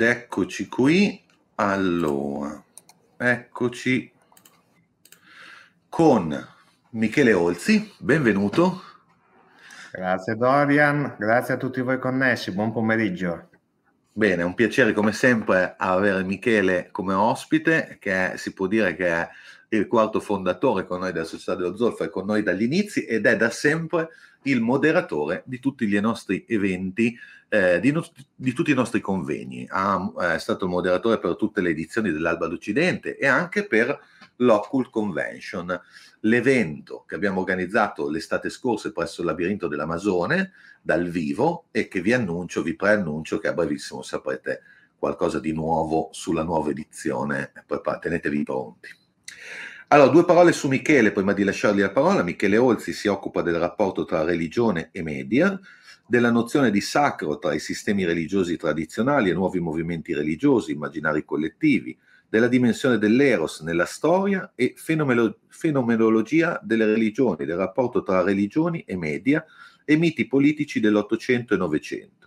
Ed eccoci qui. Allora, eccoci con Michele Olzi, benvenuto. Grazie Dorian, grazie a tutti voi connessi, buon pomeriggio. Bene, è un piacere come sempre avere Michele come ospite, che è, si può dire che è il quarto fondatore con noi della Società dello Zolfo e con noi dagli inizi ed è da sempre il moderatore di tutti i nostri eventi eh, di, no- di, tutti i nostri convegni. Ha, è stato il moderatore per tutte le edizioni dell'Alba d'Occidente e anche per l'Occult Convention, l'evento che abbiamo organizzato l'estate scorsa presso il labirinto dell'Amazone dal vivo e che vi annuncio, vi preannuncio che a brevissimo saprete qualcosa di nuovo sulla nuova edizione, poi tenetevi pronti. Allora, due parole su Michele prima di lasciargli la parola. Michele Olzi si occupa del rapporto tra religione e media, della nozione di sacro tra i sistemi religiosi tradizionali e nuovi movimenti religiosi, immaginari collettivi, della dimensione dell'eros nella storia e fenomeno- fenomenologia delle religioni, del rapporto tra religioni e media e miti politici dell'Ottocento e Novecento.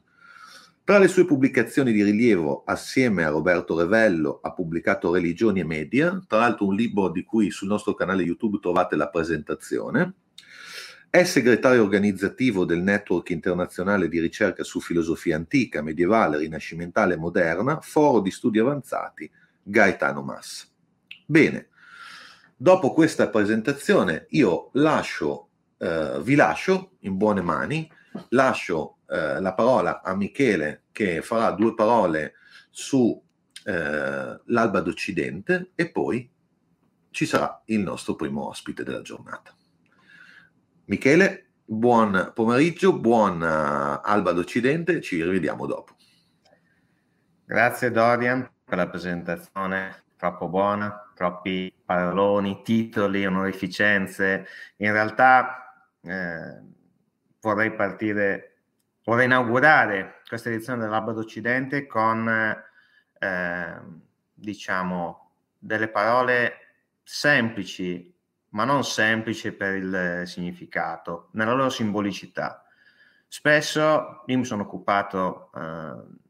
Tra le sue pubblicazioni di rilievo, assieme a Roberto Revello, ha pubblicato Religioni e Media, tra l'altro un libro di cui sul nostro canale YouTube trovate la presentazione, è segretario organizzativo del Network internazionale di ricerca su filosofia antica, medievale, rinascimentale e moderna, Foro di Studi Avanzati, Gaetano Massa. Bene, dopo questa presentazione io lascio, eh, vi lascio in buone mani, lascio eh, la parola a Michele che farà due parole su eh, d'Occidente e poi ci sarà il nostro primo ospite della giornata. Michele, buon pomeriggio, buon uh, alba d'Occidente, ci rivediamo dopo. Grazie Dorian per la presentazione, troppo buona, troppi paroloni, titoli, onorificenze. In realtà eh, vorrei partire, vorrei inaugurare questa edizione dell'Alba d'Occidente con, eh, diciamo, delle parole semplici ma non semplice per il significato, nella loro simbolicità. Spesso io mi sono occupato eh,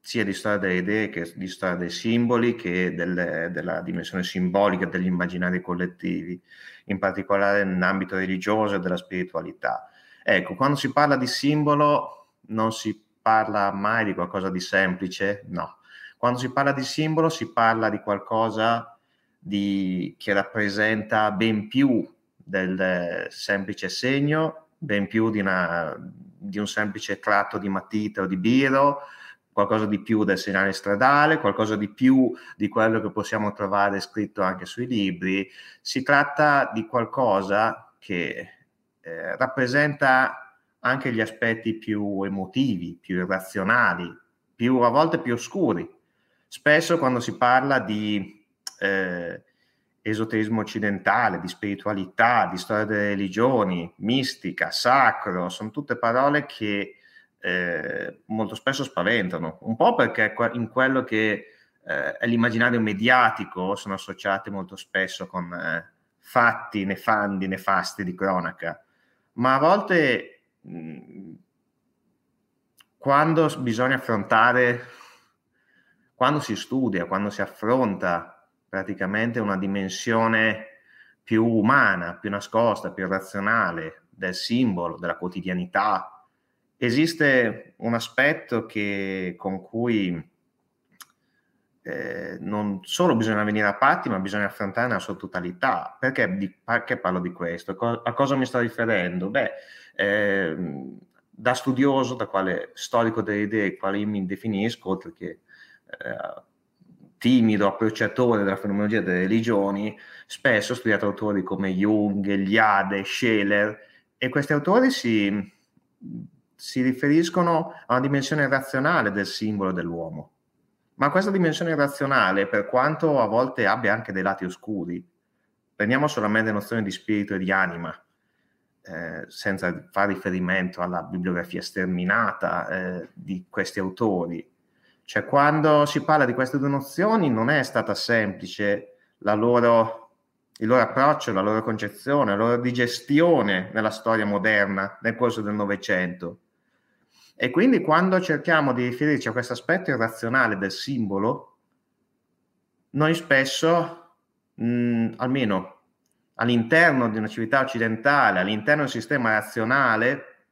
sia di storia delle idee che di storia dei simboli che delle, della dimensione simbolica degli immaginari collettivi, in particolare nell'ambito religioso e della spiritualità. Ecco, quando si parla di simbolo non si parla mai di qualcosa di semplice, no. Quando si parla di simbolo si parla di qualcosa di, che rappresenta ben più del semplice segno, ben più di, una, di un semplice tratto di matita o di biro, qualcosa di più del segnale stradale, qualcosa di più di quello che possiamo trovare scritto anche sui libri. Si tratta di qualcosa che eh, rappresenta anche gli aspetti più emotivi, più irrazionali, più, a volte più oscuri. Spesso quando si parla di eh, esoterismo occidentale, di spiritualità, di storia delle religioni, mistica, sacro, sono tutte parole che eh, molto spesso spaventano, un po' perché in quello che eh, è l'immaginario mediatico sono associate molto spesso con eh, fatti nefandi, nefasti di cronaca, ma a volte mh, quando bisogna affrontare, quando si studia, quando si affronta praticamente una dimensione più umana, più nascosta, più razionale del simbolo, della quotidianità. Esiste un aspetto che, con cui eh, non solo bisogna venire a patti, ma bisogna affrontare nella sua totalità. Perché, di, perché parlo di questo? a cosa mi sto riferendo? Beh, eh, da studioso, da quale storico delle idee, quale mi definisco, oltre che eh, timido approcciatore della fenomenologia delle religioni, spesso ho studiato autori come Jung, Eliade, Scheler, e questi autori si, si riferiscono a una dimensione razionale del simbolo dell'uomo. Ma questa dimensione razionale, per quanto a volte abbia anche dei lati oscuri, prendiamo solamente nozioni di spirito e di anima, eh, senza fare riferimento alla bibliografia sterminata eh, di questi autori, cioè, quando si parla di queste due nozioni non è stata semplice loro, il loro approccio, la loro concezione, la loro digestione nella storia moderna nel corso del Novecento. E quindi quando cerchiamo di riferirci a questo aspetto irrazionale del simbolo, noi spesso, mh, almeno all'interno di una civiltà occidentale, all'interno del sistema razionale,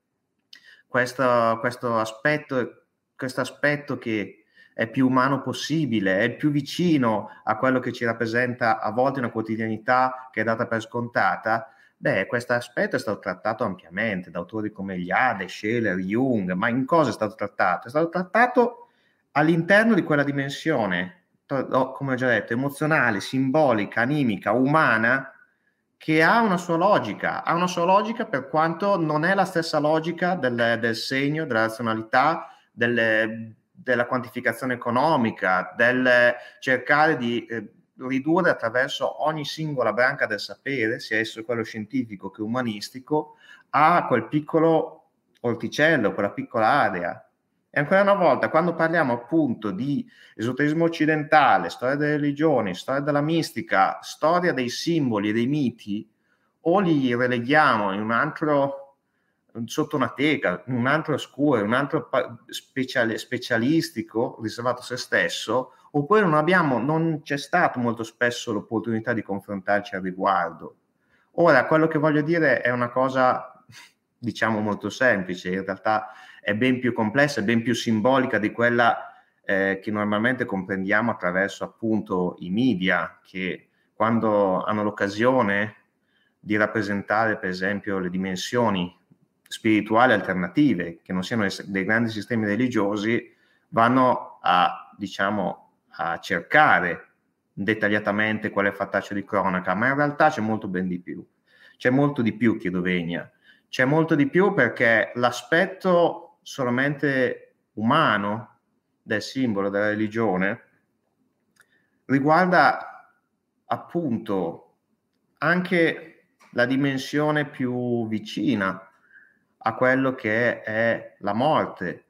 questo, questo, aspetto, questo aspetto che è più umano possibile, è più vicino a quello che ci rappresenta a volte una quotidianità che è data per scontata, beh, questo aspetto è stato trattato ampiamente da autori come Eliade, Scheler, Jung, ma in cosa è stato trattato? È stato trattato all'interno di quella dimensione, come ho già detto, emozionale, simbolica, animica, umana, che ha una sua logica, ha una sua logica per quanto non è la stessa logica del, del segno, della razionalità, delle, della quantificazione economica, del cercare di eh, ridurre attraverso ogni singola branca del sapere, sia esso quello scientifico che umanistico, a quel piccolo orticello, quella piccola area. E ancora una volta, quando parliamo appunto di esoterismo occidentale, storia delle religioni, storia della mistica, storia dei simboli e dei miti, o li releghiamo in un altro sotto una teca, in un altro oscuro, in un altro speciale, specialistico riservato a se stesso, oppure non abbiamo, non c'è stato molto spesso l'opportunità di confrontarci al riguardo. Ora, quello che voglio dire è una cosa, diciamo, molto semplice, in realtà è ben più complessa, è ben più simbolica di quella eh, che normalmente comprendiamo attraverso appunto i media, che quando hanno l'occasione di rappresentare, per esempio, le dimensioni spirituali alternative, che non siano dei grandi sistemi religiosi, vanno a, diciamo, a cercare dettagliatamente quale fattaccio di cronaca, ma in realtà c'è molto ben di più. C'è molto di più, chiedo vegna. C'è molto di più perché l'aspetto solamente umano del simbolo della religione riguarda appunto anche la dimensione più vicina a quello che è la morte,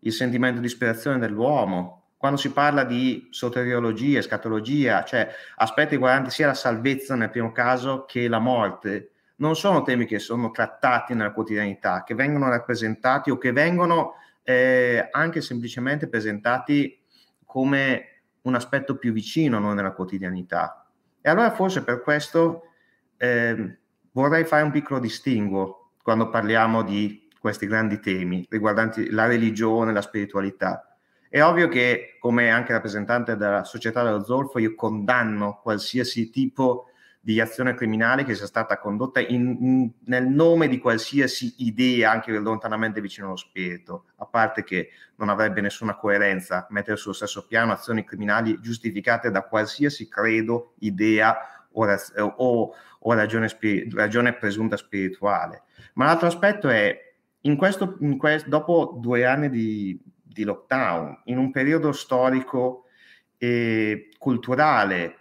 il sentimento di ispirazione dell'uomo, quando si parla di soteriologia, escatologia, cioè aspetti riguardanti sia la salvezza nel primo caso che la morte, non sono temi che sono trattati nella quotidianità, che vengono rappresentati o che vengono eh, anche semplicemente presentati come un aspetto più vicino a noi nella quotidianità. E allora forse per questo eh, vorrei fare un piccolo distinguo quando parliamo di questi grandi temi riguardanti la religione, la spiritualità è ovvio che, come anche rappresentante della società dello zolfo, io condanno qualsiasi tipo di azione criminale che sia stata condotta in, in, nel nome di qualsiasi idea, anche lontanamente vicino allo spirito, a parte che non avrebbe nessuna coerenza mettere sullo stesso piano azioni criminali giustificate da qualsiasi credo, idea o, o, o ragione, spir- ragione, presunta spirituale. Ma l'altro aspetto è, in questo, in questo, dopo due anni di, di lockdown, in un periodo storico e culturale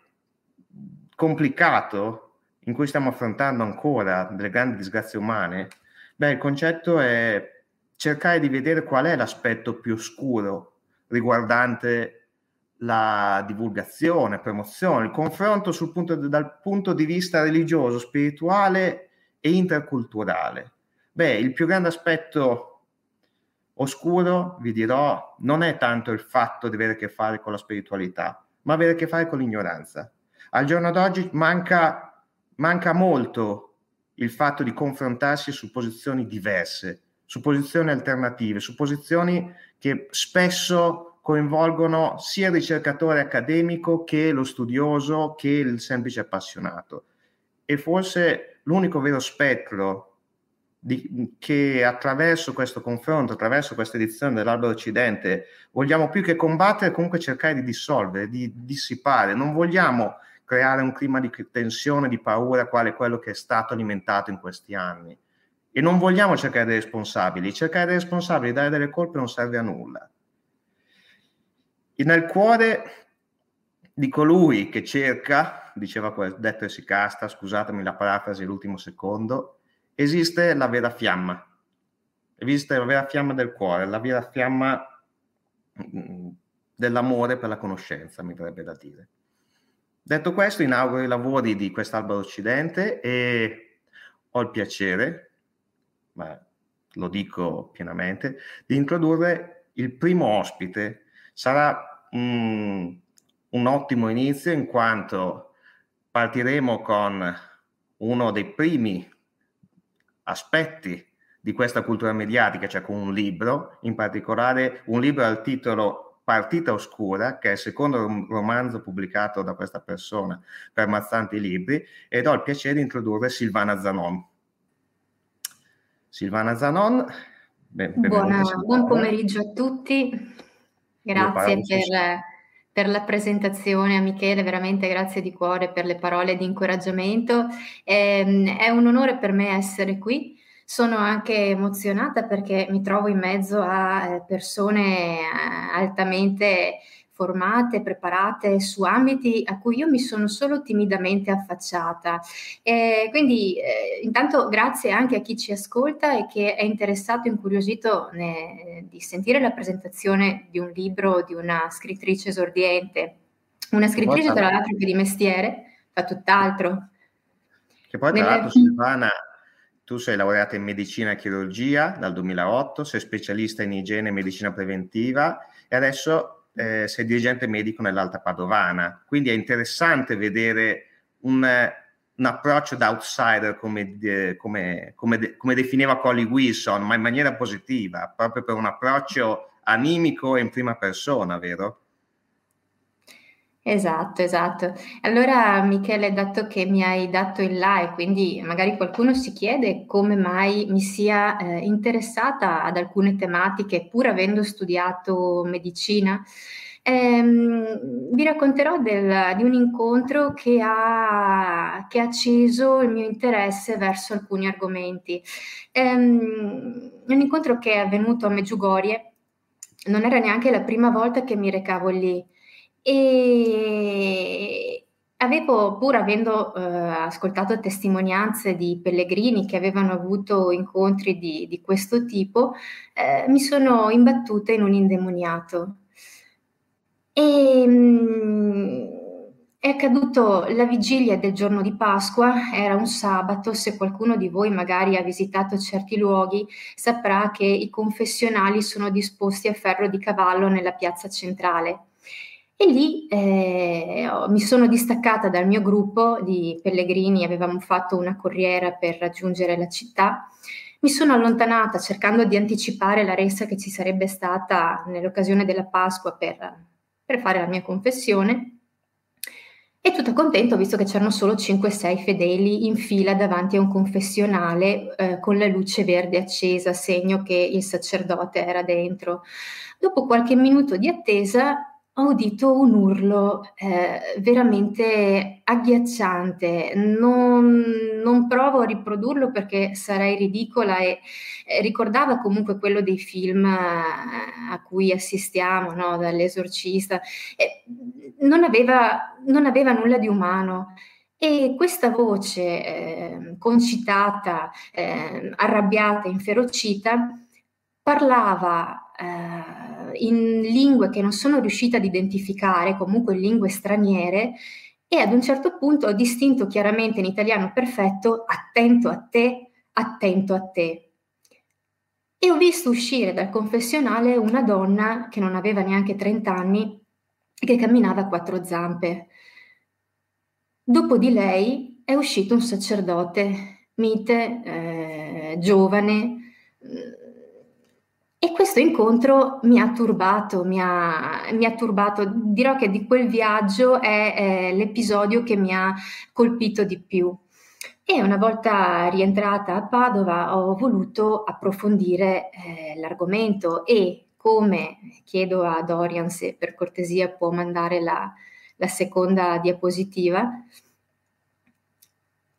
complicato in cui stiamo affrontando ancora delle grandi disgrazie umane, beh, il concetto è cercare di vedere qual è l'aspetto più oscuro riguardante la divulgazione, promozione, il confronto punto, dal punto di vista religioso, spirituale e interculturale. Beh, il più grande aspetto Oscuro, vi dirò, non è tanto il fatto di avere a che fare con la spiritualità, ma avere a che fare con l'ignoranza. Al giorno d'oggi manca, manca molto il fatto di confrontarsi su posizioni diverse, su posizioni alternative, su posizioni che spesso coinvolgono sia il ricercatore accademico che lo studioso che il semplice appassionato. E forse l'unico vero spettro di, che attraverso questo confronto, attraverso questa edizione dell'Albero Occidente, vogliamo più che combattere, comunque cercare di dissolvere, di dissipare. Non vogliamo creare un clima di tensione, di paura, quale quello che è stato alimentato in questi anni. E non vogliamo cercare dei responsabili. Cercare dei responsabili, dare delle colpe non serve a nulla. E nel cuore di colui che cerca, diceva detto Esicasta, scusatemi la parafrasi l'ultimo secondo, esiste la vera fiamma, esiste la vera fiamma del cuore, la vera fiamma mm, dell'amore per la conoscenza, mi verrebbe da dire. Detto questo, inauguro i lavori di quest'albero occidente e ho il piacere, ma lo dico pienamente, di introdurre il primo ospite. Sarà un, un ottimo inizio in quanto partiremo con uno dei primi aspetti di questa cultura mediatica, cioè con un libro, in particolare un libro al titolo Partita Oscura, che è il secondo romanzo pubblicato da questa persona per Mazzanti Libri, ed ho il piacere di introdurre Silvana Zanon. Silvana Zanon, ben, Buona, buon pomeriggio a tutti, grazie per, per, la presentazione a Michele, veramente grazie di cuore per le parole di incoraggiamento. È, ehm, è un onore per me essere qui sono anche emozionata perché mi trovo in mezzo a eh, persone eh, altamente formate, preparate su ambiti a cui io mi sono solo timidamente affacciata. E quindi eh, intanto grazie anche a chi ci ascolta e che è interessato, incuriosito ne, di sentire la presentazione di un libro di una scrittrice esordiente, una scrittrice tra l'altro che di mestiere fa tutt'altro. Che poi tra l'altro Silvana tu sei laureata in medicina e chirurgia dal 2008, sei specialista in igiene e medicina preventiva e adesso eh, sei dirigente medico nell'Alta Padovana. Quindi è interessante vedere un, un approccio da outsider, come, come, come, come definiva Colly Wilson, ma in maniera positiva, proprio per un approccio animico e in prima persona, vero? Esatto, esatto. Allora Michele, dato che mi hai dato il like, quindi magari qualcuno si chiede come mai mi sia eh, interessata ad alcune tematiche pur avendo studiato medicina, ehm, vi racconterò del, di un incontro che ha, che ha acceso il mio interesse verso alcuni argomenti. Ehm, un incontro che è avvenuto a Meggiugorie, non era neanche la prima volta che mi recavo lì. E avevo, pur avendo eh, ascoltato testimonianze di pellegrini che avevano avuto incontri di, di questo tipo, eh, mi sono imbattuta in un indemoniato. E, mh, mm, è accaduto la vigilia del giorno di Pasqua, era un sabato, se qualcuno di voi magari ha visitato certi luoghi saprà che i confessionali sono disposti a ferro di cavallo nella piazza centrale e lì eh, mi sono distaccata dal mio gruppo di pellegrini, avevamo fatto una corriera per raggiungere la città. Mi sono allontanata cercando di anticipare la ressa che ci sarebbe stata nell'occasione della Pasqua per, per fare la mia confessione. E tutto contento visto che c'erano solo 5-6 fedeli in fila davanti a un confessionale eh, con la luce verde accesa, segno che il sacerdote era dentro. Dopo qualche minuto di attesa ho udito un urlo eh, veramente agghiacciante. Non, non, provo a riprodurlo perché sarei ridicola e eh, ricordava comunque quello dei film eh, a cui assistiamo, no? dall'esorcista. Non aveva, non, aveva, nulla di umano. E questa voce eh, concitata, eh, arrabbiata, inferocita, parlava eh, in lingue che non sono riuscita ad identificare, comunque in lingue straniere, e ad un certo punto ho distinto chiaramente in italiano perfetto attento a te, attento a te. E ho visto uscire dal confessionale una donna che non aveva neanche 30 anni che camminava a quattro zampe. Dopo di lei è uscito un sacerdote mite, eh, giovane, e questo incontro mi ha turbato, mi ha, mi ha turbato. Dirò che di quel viaggio è, è l'episodio che mi ha colpito di più. E una volta rientrata a Padova ho voluto approfondire eh, l'argomento e come chiedo a Dorian se per cortesia può mandare la, la seconda diapositiva,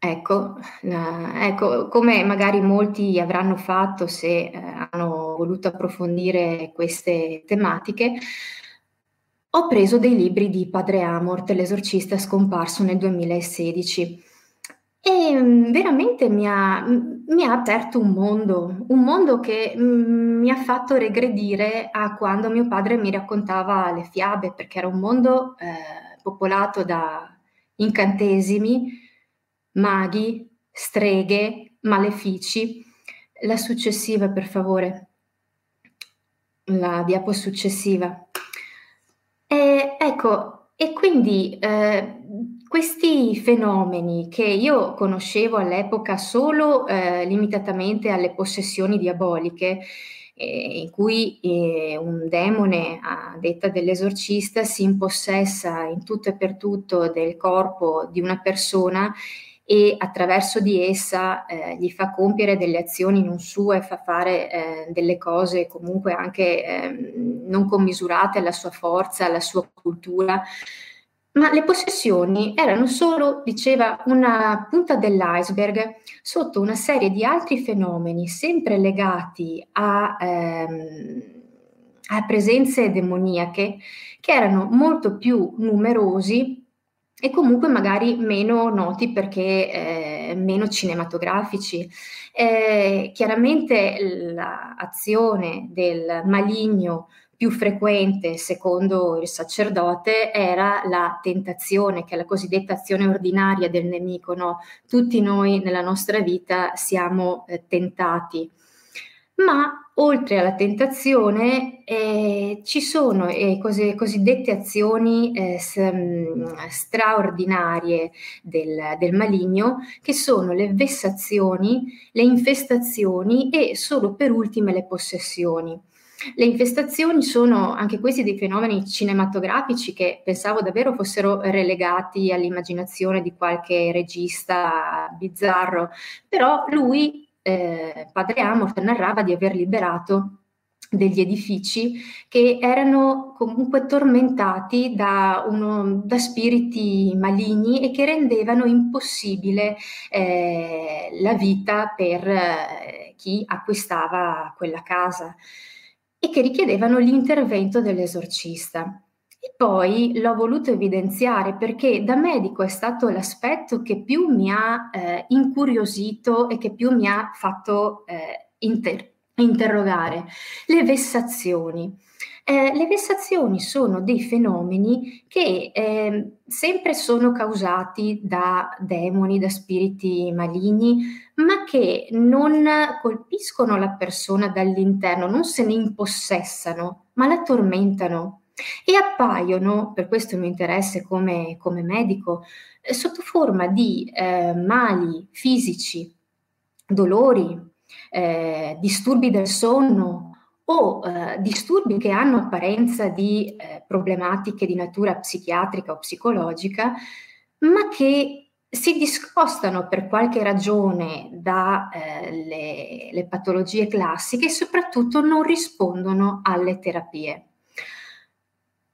Ecco, la, ecco, come magari molti avranno fatto se eh, hanno voluto approfondire queste tematiche, ho preso dei libri di Padre Amort, l'esorcista scomparso nel 2016. E mm, veramente mi ha, mi ha, aperto un mondo, un mondo che mm, mi ha fatto regredire a quando mio padre mi raccontava le fiabe, perché era un mondo eh, popolato da incantesimi, maghi, streghe, malefici. La successiva, per favore. La diapo successiva. E, ecco, e quindi eh, questi fenomeni che io conoscevo all'epoca solo eh, limitatamente alle possessioni diaboliche, eh, in cui eh, un demone, a detta dell'esorcista, si impossessa in tutto e per tutto del corpo di una persona e attraverso di essa eh, gli fa compiere delle azioni non sue, fa fare eh, delle cose comunque anche eh, non commisurate alla sua forza, alla sua cultura. Ma le possessioni erano solo, diceva, una punta dell'iceberg sotto una serie di altri fenomeni sempre legati a, ehm, a presenze demoniache che erano molto più numerosi e comunque magari meno noti perché eh, meno cinematografici. Eh, chiaramente l'azione del maligno più frequente, secondo il sacerdote, era la tentazione, che è la cosiddetta azione ordinaria del nemico. No? Tutti noi nella nostra vita siamo eh, tentati. Ma oltre alla tentazione eh, ci sono eh, cose, cosiddette azioni eh, mm, straordinarie del, del, maligno che sono le vessazioni, le infestazioni e solo per ultime le possessioni. Le infestazioni sono anche questi dei fenomeni cinematografici che pensavo davvero fossero relegati all'immaginazione di qualche regista bizzarro, però lui eh, padre Amorth narrava di aver liberato degli edifici che erano comunque tormentati da, uno, da spiriti maligni e che rendevano impossibile eh, la vita per eh, chi acquistava quella casa e che richiedevano l'intervento dell'esorcista. E poi l'ho voluto evidenziare perché da medico è stato l'aspetto che più mi ha eh, incuriosito e che più mi ha fatto eh, inter- interrogare. Le vessazioni. Eh, le vessazioni sono dei fenomeni che eh, sempre sono causati da demoni, da spiriti maligni, ma che non colpiscono la persona dall'interno, non se ne impossessano, ma la tormentano e appaiono, per questo il mio interesse come, come medico, eh, sotto forma di eh, mali fisici, dolori, eh, disturbi del sonno o eh, disturbi che hanno apparenza di eh, problematiche di natura psichiatrica o psicologica, ma che si discostano per qualche ragione dalle eh, patologie classiche e soprattutto non rispondono alle terapie.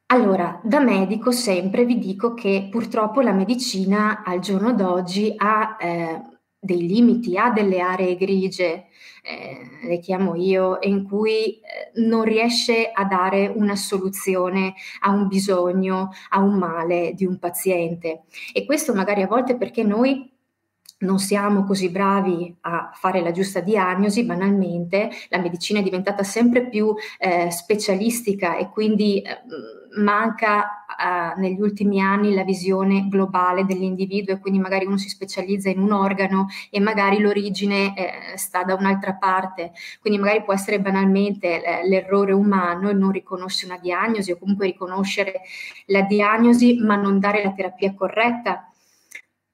Allora, da medico sempre vi dico che purtroppo la medicina al giorno d'oggi ha eh, dei limiti, ha delle aree grigie, eh, le chiamo io, in cui eh, non riesce a dare una soluzione a un bisogno, a un male di un paziente. E questo magari a volte perché noi non siamo così bravi a fare la giusta diagnosi, banalmente, la medicina è diventata sempre più eh, specialistica e quindi eh, manca eh, negli ultimi anni la visione globale dell'individuo e quindi magari uno si specializza in un organo e magari l'origine eh, sta da un'altra parte, quindi magari può essere banalmente eh, l'errore umano e non riconosce una diagnosi o comunque riconoscere la diagnosi ma non dare la terapia corretta.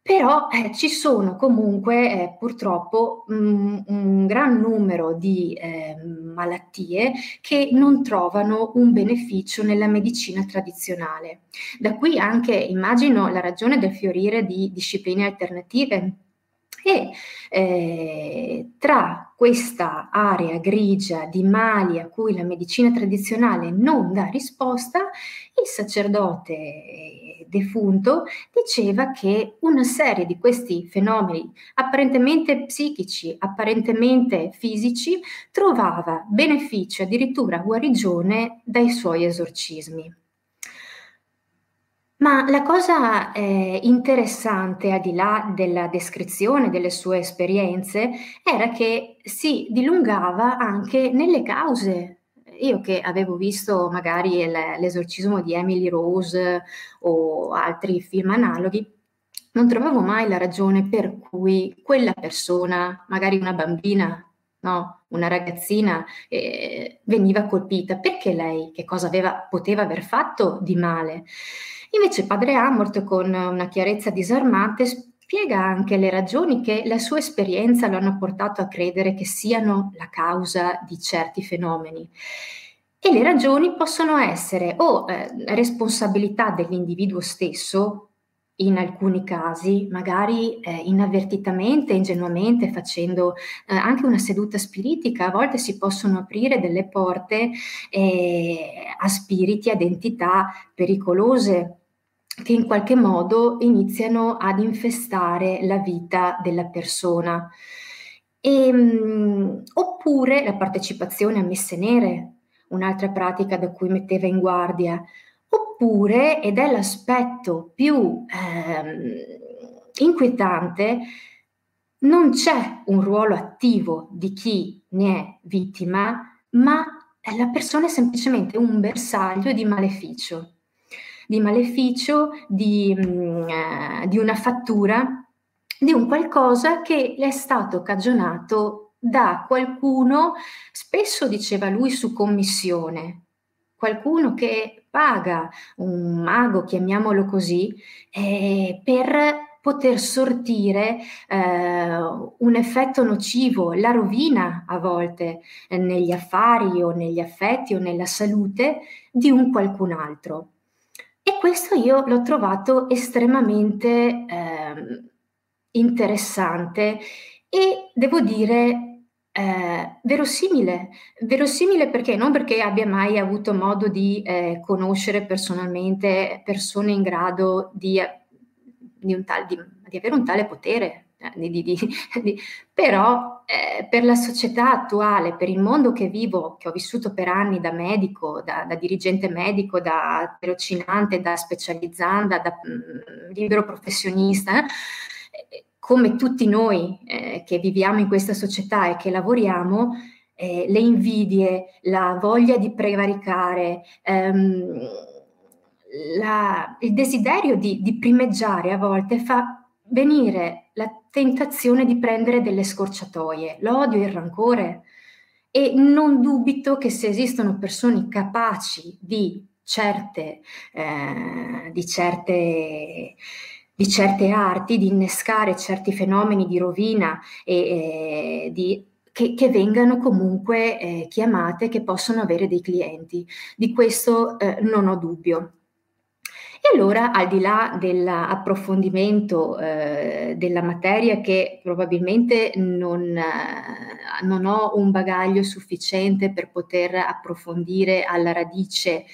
Però eh, ci sono comunque eh, purtroppo mh, mm, un gran numero di eh, malattie che non trovano un beneficio nella medicina tradizionale. Da qui anche immagino la ragione del fiorire di discipline alternative e eh, tra questa area grigia di mali a cui la medicina tradizionale non dà risposta, il sacerdote defunto diceva che una serie di questi fenomeni apparentemente psichici, apparentemente fisici, trovava beneficio, addirittura guarigione dai suoi esorcismi. Ma la cosa eh, interessante, al di là della descrizione delle sue esperienze, era che si dilungava anche nelle cause. Io che avevo visto magari l'esorcismo di Emily Rose o altri film analoghi, non trovavo mai la ragione per cui quella persona, magari una bambina no? Una ragazzina eh, veniva colpita. Perché lei? Che cosa aveva, poteva aver fatto di male? Invece padre Amort, con una chiarezza disarmante, spiega anche le ragioni che la sua esperienza lo hanno portato a credere che siano la causa di certi fenomeni. E le ragioni possono essere o eh, responsabilità dell'individuo stesso, in alcuni casi, magari eh, inavvertitamente, ingenuamente, facendo eh, anche una seduta spiritica, a volte si possono aprire delle porte eh, a spiriti, ad entità pericolose che in qualche modo iniziano ad infestare la vita della persona. E, ehm, mh, oppure la partecipazione a messe nere, un'altra pratica da cui metteva in guardia, oppure, ed è l'aspetto più ehm, inquietante, non c'è un ruolo attivo di chi ne è vittima, ma la persona è semplicemente un bersaglio di maleficio, di maleficio, di, mh, mm, eh, di una fattura, di un qualcosa che le è stato cagionato da qualcuno, spesso diceva lui su commissione, qualcuno che paga un mago, chiamiamolo così, eh, per poter sortire eh, un effetto nocivo, la rovina a volte eh, negli affari o negli affetti o nella salute di un qualcun altro. E questo io l'ho trovato estremamente eh, interessante e devo dire eh, verosimile, verosimile perché? Non perché abbia mai avuto modo di eh, conoscere personalmente persone in grado di, di, tal, di, di avere un tale potere, eh, però eh, per la società attuale, per il mondo che vivo, che ho vissuto per anni da medico, da, da dirigente medico, da tirocinante, da specializzanda, da mh, mm, libero professionista, eh, come tutti noi eh, che viviamo in questa società e che lavoriamo, eh, le invidie, la voglia di prevaricare, ehm, la, il desiderio di, di primeggiare a volte fa venire la tentazione di prendere delle scorciatoie, l'odio il rancore. E non dubito che se esistono persone capaci di certe, eh, di certe di certe arti, di innescare certi fenomeni di rovina e, e di che, che, vengano comunque eh, chiamate, che possono avere dei clienti. Di questo eh, non ho dubbio. Allora, al di là dell'approfondimento eh, della materia, che probabilmente non, eh, non, ho un bagaglio sufficiente per poter approfondire alla radice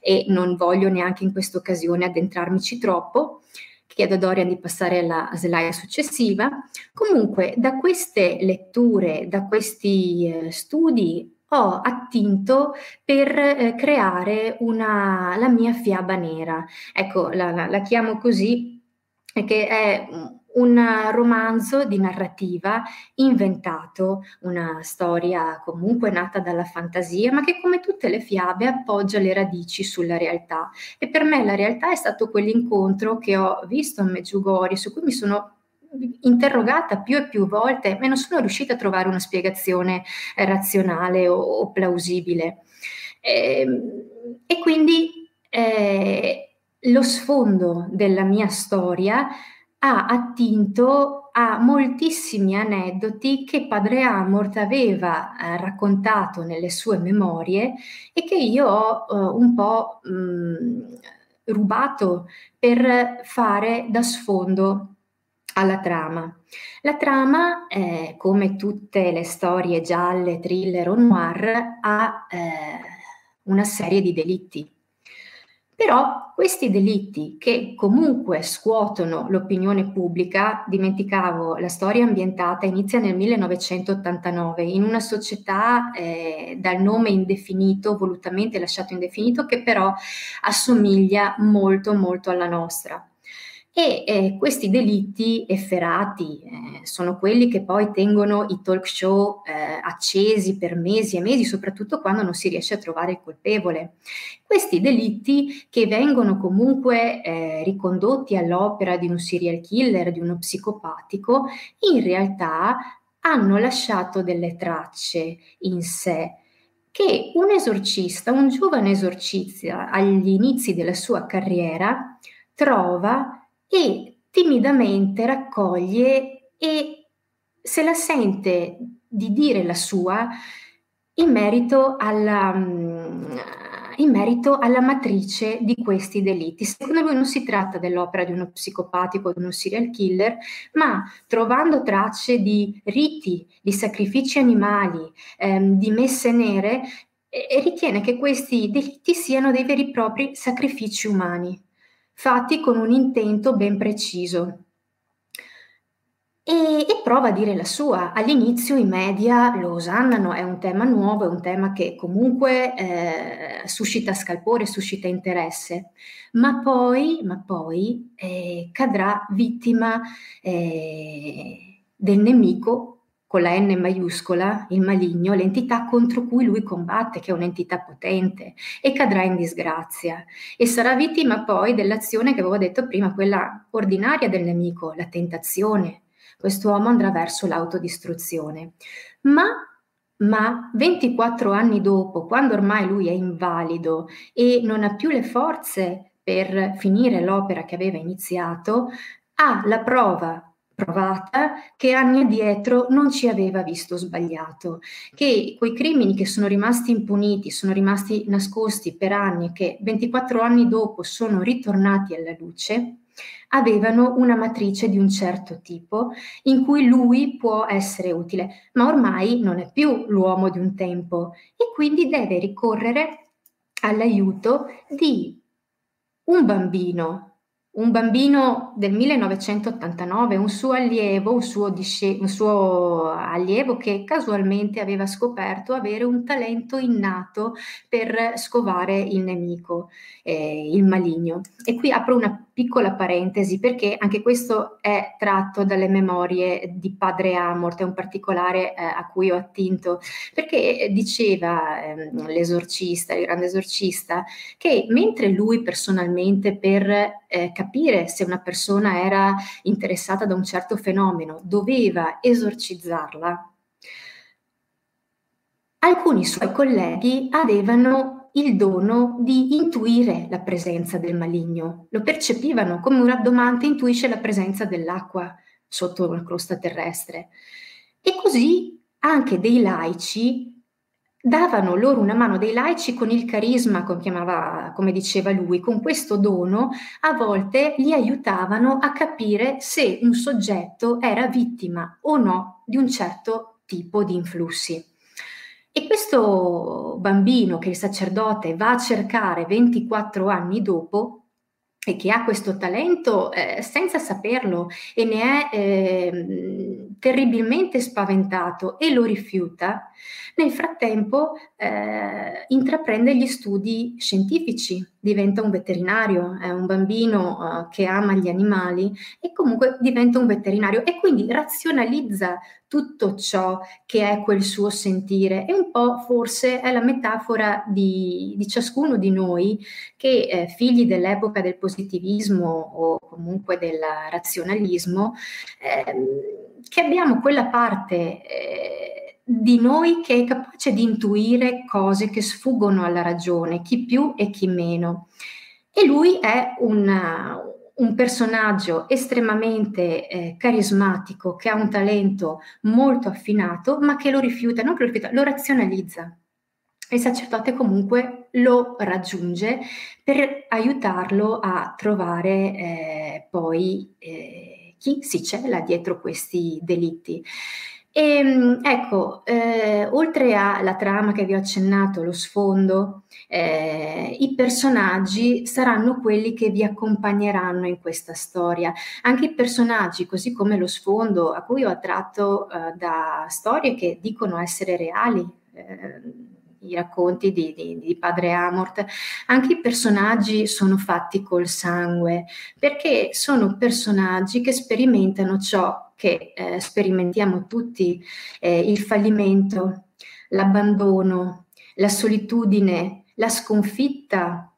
e non voglio neanche in questa occasione addentrarmici troppo, chiedo a Dorian di passare alla slide successiva. Comunque, da queste letture, da questi eh, studi, ho attinto per eh, creare una, la mia fiaba nera. Ecco, la, la, la chiamo così, che è un romanzo di narrativa inventato, una storia comunque nata dalla fantasia, ma che come tutte le fiabe appoggia le radici sulla realtà. E per me la realtà è stato quell'incontro che ho visto a Meggiugori, su cui mi sono interrogata più e più volte, ma non sono riuscita a trovare una spiegazione razionale o, o plausibile. E, ehm, e quindi eh, lo sfondo della mia storia ha attinto a moltissimi aneddoti che padre Amort aveva eh, raccontato nelle sue memorie e che io ho eh, un po' mh, mm, rubato per fare da sfondo alla trama. La trama, eh, come tutte le storie gialle, thriller o noir, ha eh, una serie di delitti però questi delitti che comunque scuotono l'opinione pubblica, dimenticavo, la storia ambientata inizia nel 1989 in una società eh, dal nome indefinito, volutamente lasciato indefinito, che però assomiglia molto molto alla nostra. E eh, questi delitti efferati eh, sono quelli che poi tengono i talk show eh, accesi per mesi e mesi, soprattutto quando non si riesce a trovare il colpevole. Questi delitti che vengono comunque eh, ricondotti all'opera di un serial killer, di uno psicopatico, in realtà hanno lasciato delle tracce in sé che un esorcista, un giovane esorcista agli inizi della sua carriera trova e timidamente raccoglie e se la sente di dire la sua in merito alla, in merito alla matrice di questi delitti. Secondo lui non si tratta dell'opera di uno psicopatico di uno serial killer, ma trovando tracce di riti, di sacrifici animali, ehm, di messe nere, e ritiene che questi delitti siano dei veri e propri sacrifici umani, fatti con un intento ben preciso e, e, prova a dire la sua. All'inizio i media lo osannano, è un tema nuovo, è un tema che comunque eh, suscita scalpore, suscita interesse, ma poi, ma poi eh, cadrà vittima eh, del nemico con la N maiuscola, il maligno, l'entità contro cui lui combatte, che è un'entità potente, e cadrà in disgrazia. E sarà vittima poi dell'azione che avevo detto prima, quella ordinaria del nemico, la tentazione, quest'uomo andrà verso l'autodistruzione. Ma, ma 24 anni dopo, quando ormai lui è invalido e non ha più le forze per finire l'opera che aveva iniziato, ha la prova provata che anni addietro non ci aveva visto sbagliato, che quei crimini che sono rimasti impuniti, sono rimasti nascosti per anni, che 24 anni dopo sono ritornati alla luce, avevano una matrice di un certo tipo in cui lui può essere utile, ma ormai non è più l'uomo di un tempo e quindi deve ricorrere all'aiuto di un bambino un bambino del 1989, un suo allievo, un suo, disce- un suo, allievo che casualmente aveva scoperto avere un talento innato per scovare il nemico, eh, il maligno. E qui apro una piccola parentesi perché anche questo è tratto dalle memorie di padre Amort, è un particolare eh, a cui ho attinto, perché diceva eh, l'esorcista, il grande esorcista, che mentre lui personalmente per eh, capire se una persona era interessata da un certo fenomeno doveva esorcizzarla, alcuni suoi colleghi avevano il dono di intuire la presenza del maligno, lo percepivano come un rabdomante intuisce la presenza dell'acqua sotto la crosta terrestre. E così anche dei laici davano loro una mano dei laici con il carisma, come, chiamava, come diceva lui, con questo dono, a volte li aiutavano a capire se un soggetto era vittima o no di un certo tipo di influssi. E questo bambino che il sacerdote va a cercare 24 anni dopo e che ha questo talento eh, senza saperlo e ne è eh, terribilmente spaventato e lo rifiuta, nel frattempo eh, intraprende gli studi scientifici, diventa un veterinario, è un bambino eh, che ama gli animali e comunque diventa un veterinario e quindi razionalizza tutto ciò che è quel suo sentire. E un po' forse è la metafora di, di ciascuno di noi che eh, figli dell'epoca del positivismo o comunque del razionalismo, eh, che abbiamo quella parte eh, di noi che è capace di intuire cose che sfuggono alla ragione, chi più e chi meno. E lui è una, un personaggio estremamente eh, carismatico, che ha un talento molto affinato, ma che lo rifiuta, non che lo rifiuta, lo razionalizza. Il sacerdote comunque lo raggiunge per aiutarlo a trovare eh, poi eh, chi si cela dietro questi delitti. E, ehm, ecco, eh, oltre alla trama che vi ho accennato, lo sfondo, eh, i personaggi saranno quelli che vi accompagneranno in questa storia. Anche i personaggi, così come lo sfondo a cui ho attratto eh, da storie che dicono essere reali, eh, i racconti di, di, di, padre Amort, anche i personaggi sono fatti col sangue, perché sono personaggi che sperimentano ciò che eh, sperimentiamo tutti, eh, il fallimento, l'abbandono, la solitudine, la sconfitta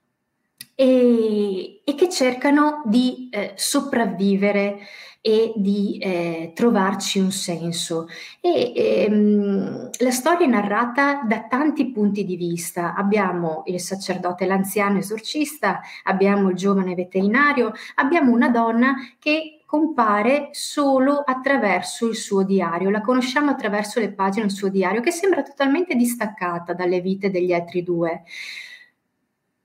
e, e che cercano di eh, sopravvivere e di eh, trovarci un senso. E ehm, la storia è narrata da tanti punti di vista. Abbiamo il sacerdote, l'anziano esorcista, abbiamo il giovane veterinario, abbiamo una donna che compare solo attraverso il suo diario, la conosciamo attraverso le pagine del suo diario, che sembra totalmente distaccata dalle vite degli altri due,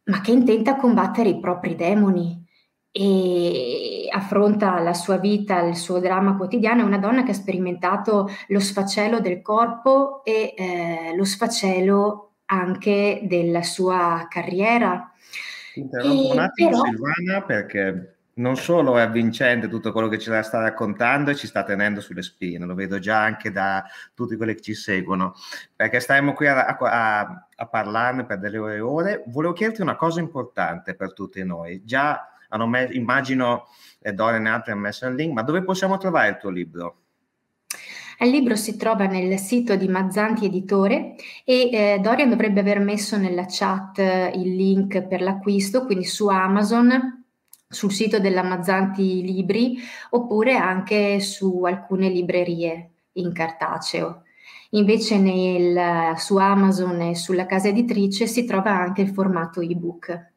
ma che intenta combattere i propri demoni e affronta la sua vita, il suo dramma quotidiano, è una donna che ha sperimentato lo sfacelo del corpo e eh, lo sfacelo anche della sua carriera. Interrompo un attimo però... Silvana perché non solo è avvincente tutto quello che ci sta raccontando e ci sta tenendo sulle spine, lo vedo già anche da tutti quelli che ci seguono, perché staremo qui a, a, a parlarne per delle ore ore. Volevo chiederti una cosa importante per tutti noi. Già hanno me- immagino eh, Dorian e altri hanno messo il link, ma dove possiamo trovare il tuo libro? Il libro si trova nel sito di Mazzanti Editore e eh, Dorian dovrebbe aver messo nella chat eh, il link per l'acquisto, quindi su Amazon, sul sito della Mazzanti Libri oppure anche su alcune librerie in cartaceo. Invece nel, su Amazon e sulla casa editrice si trova anche il formato ebook.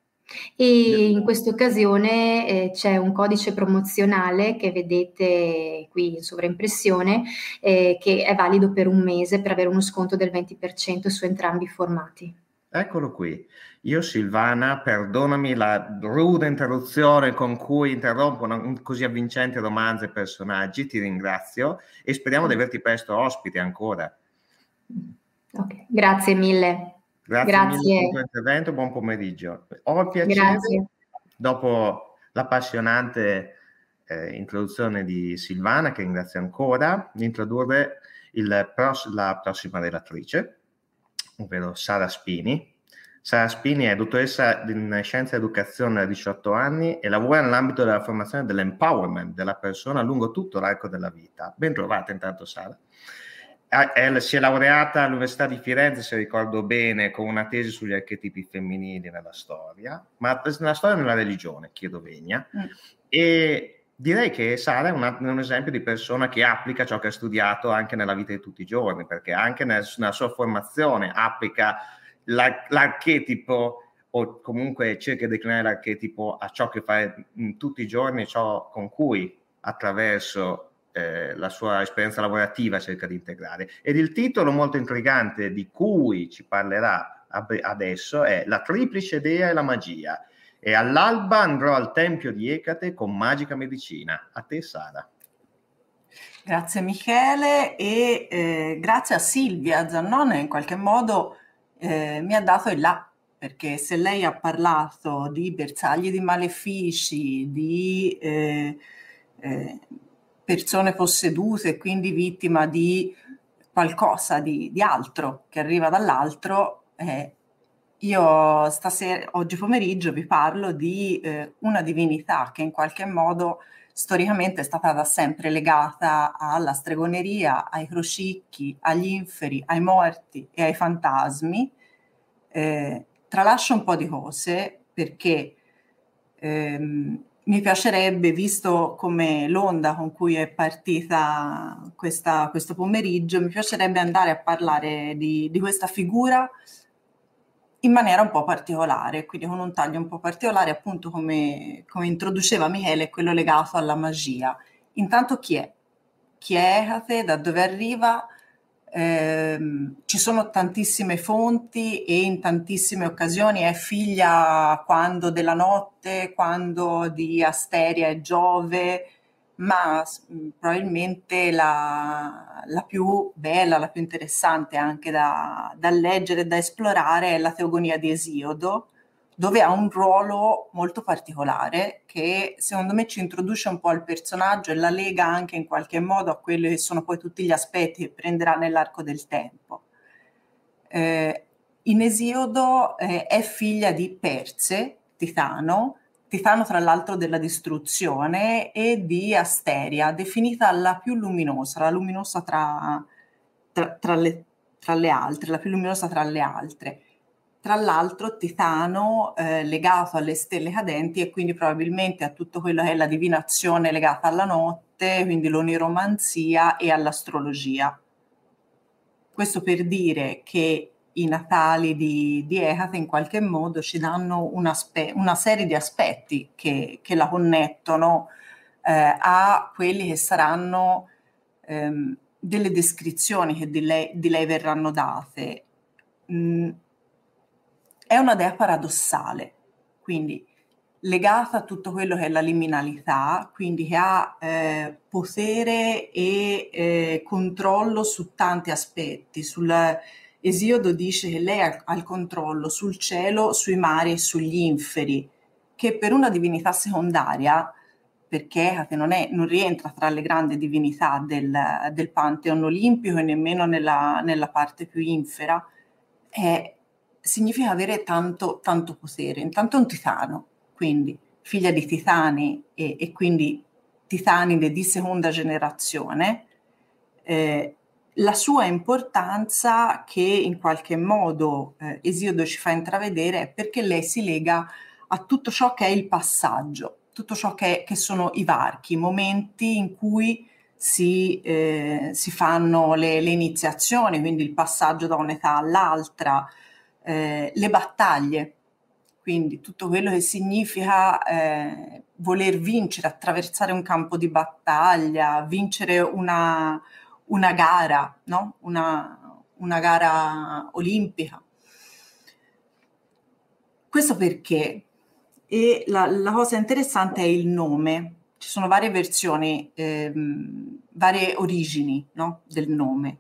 E in questa occasione eh, c'è un codice promozionale che vedete qui in sovraimpressione eh, che è valido per un mese per avere uno sconto del 20% su entrambi i formati. Eccolo qui. Io Silvana, perdonami la rude interruzione con cui interrompo un così avvincente romanzo e personaggi, ti ringrazio e speriamo di averti presto ospite ancora. Ok, grazie mille. Grazie, Grazie. mille per il tuo intervento, buon pomeriggio. Ho il piacere, Grazie. dopo l'appassionante eh, introduzione di Silvana, che ringrazio ancora, di introdurre pros- la prossima relatrice, ovvero Sara Spini. Sara Spini è dottoressa in Scienza ed Educazione da 18 anni e lavora nell'ambito della formazione dell'empowerment della persona lungo tutto l'arco della vita. Ben trovata intanto Sara è, si è laureata all'Università di Firenze, se ricordo bene, con una tesi sugli archetipi femminili nella storia, ma nella storia nella religione, chiedo vegna. Mm. E direi che Sara è una, un esempio di persona che applica ciò che ha studiato anche nella vita di tutti i giorni, perché anche nel, nella sua formazione applica la, l'archetipo o comunque cerca di declinare l'archetipo a ciò che fa in tutti i giorni, ciò con cui attraverso eh, la sua esperienza lavorativa cerca di integrare. Ed il titolo molto intrigante di cui ci parlerà adesso è La triplice dea e la magia. E all'alba andrò al tempio di Ecate con magica medicina. A te, Sara. Grazie Michele e eh, grazie a Silvia Zannone in qualche modo eh, mi ha dato il là perché se lei ha parlato di bersagli di malefici, di eh, eh persone possedute quindi vittima di qualcosa di, di altro che arriva dall'altro, eh, io stasera, oggi pomeriggio vi parlo di eh, una divinità che in qualche modo storicamente è stata da sempre legata alla stregoneria, ai crocicchi, agli inferi, ai morti e ai fantasmi. Eh, tralascio un po' di cose perché ehm, mi piacerebbe, visto come l'onda con cui è partita questa, questo pomeriggio, mi piacerebbe andare a parlare di, di, questa figura in maniera un po' particolare, quindi con un taglio un po' particolare, appunto come, come introduceva Michele, quello legato alla magia. Intanto chi è? Chi è Ecate? Da dove arriva? Eh, ci sono tantissime fonti e in tantissime occasioni è figlia quando della notte, quando di Asteria e Giove, ma probabilmente la, la, più bella, la più interessante anche da, da leggere da esplorare è la Teogonia di Esiodo, dove ha un ruolo molto particolare che secondo me ci introduce un po' al personaggio e la lega anche in qualche modo a quelli che sono poi tutti gli aspetti che prenderà nell'arco del tempo. Eh, in Esiodo eh, è figlia di Perse, Titano, Titano tra l'altro della distruzione, e di Asteria, definita la più luminosa, la luminosa tra, tra, tra, le, tra le altre, la più luminosa tra le altre tra l'altro Titano eh, legato alle stelle cadenti e quindi probabilmente a tutto quello che è la divinazione legata alla notte, quindi l'oniromanzia e all'astrologia. Questo per dire che i natali di, di Ecate in qualche modo ci danno una, spe- una serie di aspetti che, che la connettono eh, a quelli che saranno ehm, delle descrizioni che di lei, di lei verranno date. Mm, è una dea paradossale, quindi legata a tutto quello che è la liminalità, quindi che ha eh, potere e eh, controllo su tanti aspetti. Sul Esiodo dice che lei ha, il controllo sul cielo, sui mari e sugli inferi, che per una divinità secondaria, perché Ecate non, non rientra tra le grandi divinità del, del Pantheon olimpico e nemmeno nella, nella parte più infera, è, significa avere tanto, tanto potere. Intanto è un titano, quindi figlia di titani e, e quindi titanide di seconda generazione, eh, la sua importanza che in qualche modo eh, Esiodo ci fa intravedere è perché lei si lega a tutto ciò che è il passaggio, tutto ciò che, che sono i varchi, i momenti in cui si, eh, si fanno le, le, iniziazioni, quindi il passaggio da un'età all'altra, eh, le battaglie, quindi tutto quello che significa eh, voler vincere, attraversare un campo di battaglia, vincere una, una gara, no? una, una gara olimpica. Questo perché? E la, la, cosa interessante è il nome. Ci sono varie versioni, ehm, varie origini no? del nome.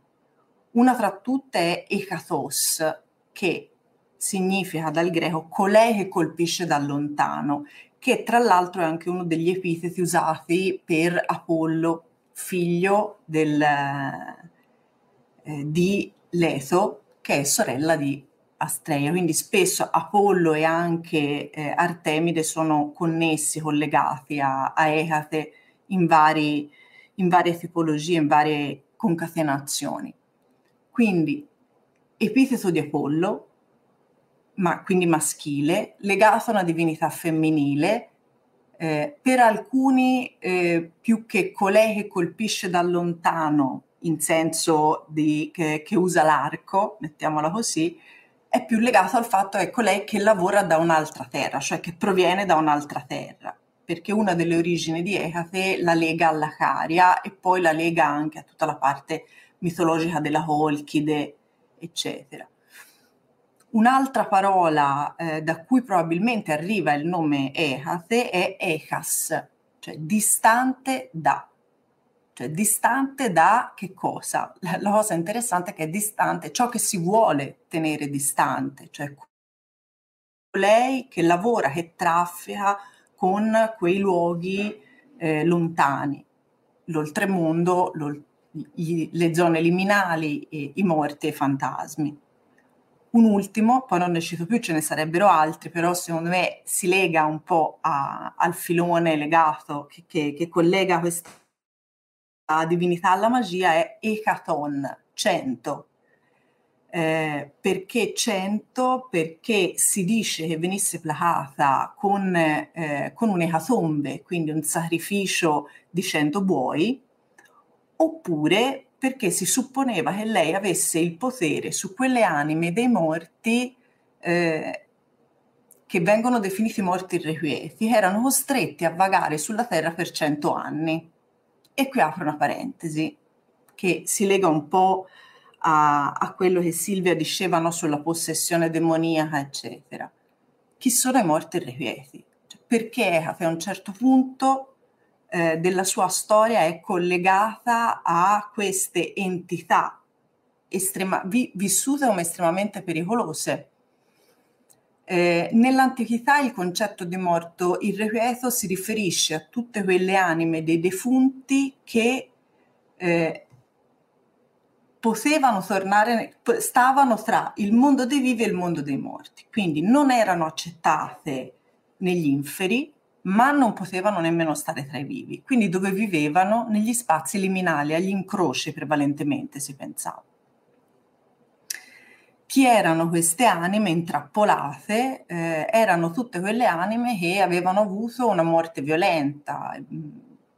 Una tra tutte è Ekathos, che significa dal greco colei che colpisce da lontano, che tra l'altro è anche uno degli epiteti usati per Apollo, figlio del, eh, di Leto, che è sorella di Astrea. Quindi spesso Apollo e anche eh, Artemide sono connessi, collegati a, a Ecate in, vari, in varie tipologie, in varie concatenazioni. Quindi epiteto di Apollo, ma quindi maschile, legato a una divinità femminile, eh, per alcuni eh, più che colei che colpisce da lontano, in senso di, che, che, usa l'arco, mettiamola così, è più legato al fatto che è colei che lavora da un'altra terra, cioè che proviene da un'altra terra, perché una delle origini di Ecate la lega alla Caria e poi la lega anche a tutta la parte mitologica della Colchide, eccetera. Un'altra parola eh, da cui probabilmente arriva il nome Ecate è Echas, cioè distante da. Cioè distante da che cosa? La, la cosa interessante è che è distante, ciò che si vuole tenere distante, cioè lei che lavora, che traffica con quei luoghi eh, lontani, l'oltremondo, l'ol- le zone liminali, i morti e i fantasmi un ultimo, poi non ne cito più, ce ne sarebbero altri, però secondo me si lega un po' a, al filone legato che, che, che, collega questa divinità alla magia, è Ecaton, 100. Eh, perché 100? Perché si dice che venisse placata con, eh, con un'ecatombe, quindi un sacrificio di 100 buoi, oppure perché si supponeva che lei avesse il potere su quelle anime dei morti eh, che vengono definiti morti irrequieti, che erano costretti a vagare sulla Terra per cento anni. E qui apro una parentesi che si lega un po' a, a quello che Silvia diceva no, sulla possessione demoniaca, eccetera. Chi sono i morti irrequieti? Cioè, perché a un certo punto eh, della sua storia è collegata a queste entità estrema, vi, vissute come estremamente pericolose. Eh, nell'antichità il concetto di morto irrequieto si riferisce a tutte quelle anime dei defunti che eh, potevano tornare, stavano tra il mondo dei vivi e il mondo dei morti, quindi non erano accettate negli inferi, ma non potevano nemmeno stare tra i vivi, quindi dove vivevano negli spazi liminali, agli incroci prevalentemente si pensava. chi erano queste anime intrappolate? Eh, erano tutte quelle anime che avevano avuto una morte violenta,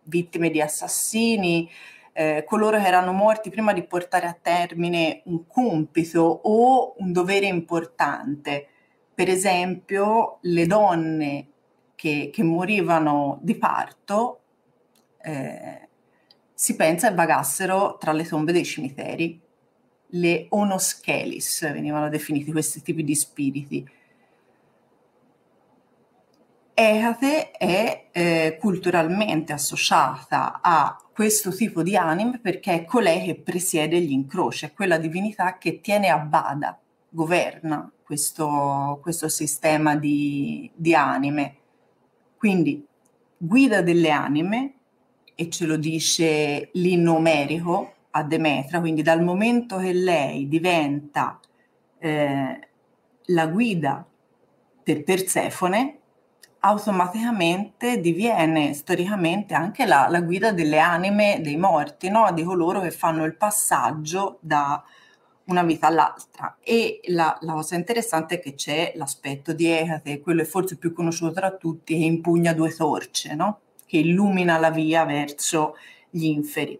vittime di assassini, eh, coloro che erano morti prima di portare a termine un compito o un dovere importante. Per esempio, le donne che, che morivano di parto eh, si pensa vagassero tra le tombe dei cimiteri. Le onoschelis venivano definiti questi tipi di spiriti. Ecate è eh, culturalmente associata a questo tipo di anime perché è colei che presiede gli incroci, è quella divinità che tiene a bada, governa questo, questo sistema di, di anime. Quindi guida delle anime, e ce lo dice l'inno omerico a Demetra, quindi dal momento che lei diventa eh, la guida per Persefone, automaticamente diviene storicamente anche la, la guida delle anime dei morti, no? di coloro che fanno il passaggio da una vita all'altra. E la, la, cosa interessante è che c'è l'aspetto di Ecate, quello è forse più conosciuto tra tutti, che impugna due torce, no? che illumina la via verso gli inferi.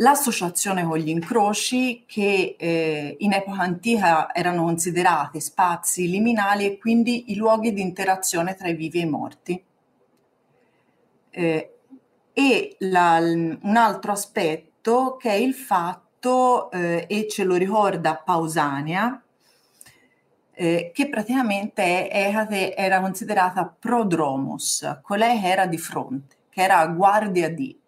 L'associazione con gli incroci, che eh, in epoca antica erano considerati spazi liminali e quindi i luoghi di interazione tra i vivi e i morti. Eh, e la, un altro aspetto che è il fatto, eh, e ce lo ricorda Pausania, eh, che praticamente Ecate era considerata prodromos, colei che era di fronte, che era a guardia di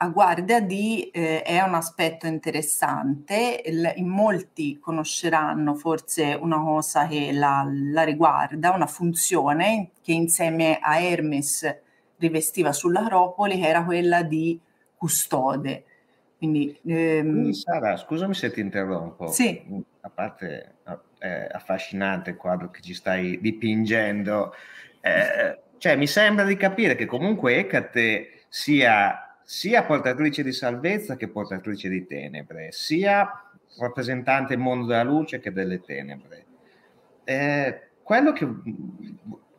a guardia di eh, è un aspetto interessante, Il, in molti conosceranno forse una cosa che la, la, riguarda, una funzione che insieme a Hermes rivestiva sull'Acropoli, che era quella di custode. Quindi, ehm... Sara, scusami se ti interrompo. Sì. A parte è affascinante il quadro che ci stai dipingendo, eh, cioè mi sembra di capire che comunque Ecate sia sia portatrice di salvezza che portatrice di tenebre, sia rappresentante del mondo della luce che delle tenebre. Eh, quello, che,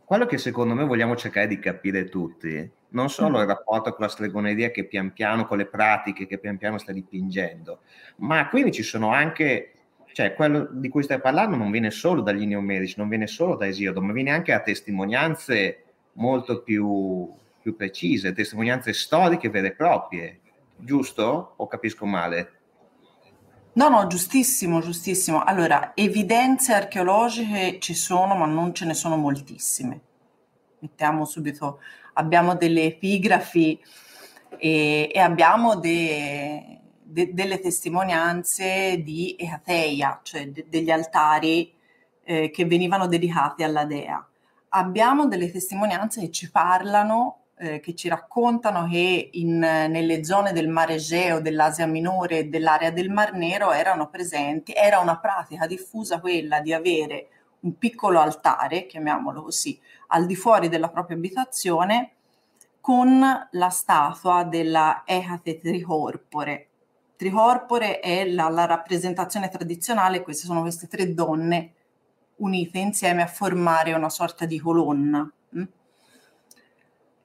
quello che secondo me vogliamo cercare di capire tutti, non solo il rapporto con la stregoneria che pian piano, con le pratiche che pian piano sta dipingendo, ma quindi ci sono anche, cioè quello di cui stai parlando non viene solo dagli neomerici, non viene solo da Esiodo, ma viene anche a testimonianze molto più più precise, testimonianze storiche vere e proprie, giusto? O capisco male? No, no, giustissimo, giustissimo. Allora, evidenze archeologiche ci sono, ma non ce ne sono moltissime. Mettiamo subito, abbiamo delle epigrafi e, e abbiamo de, de, delle testimonianze di Eateia, cioè de, degli altari eh, che venivano dedicati alla dea. Abbiamo delle testimonianze che ci parlano eh, che ci raccontano che in, nelle zone del Mar Egeo, dell'Asia Minore e dell'area del Mar Nero erano presenti, era una pratica diffusa quella di avere un piccolo altare, chiamiamolo così, al di fuori della propria abitazione con la statua della Ecate Tricorpore. Tricorpore è la, la rappresentazione tradizionale, queste sono queste tre donne unite insieme a formare una sorta di colonna.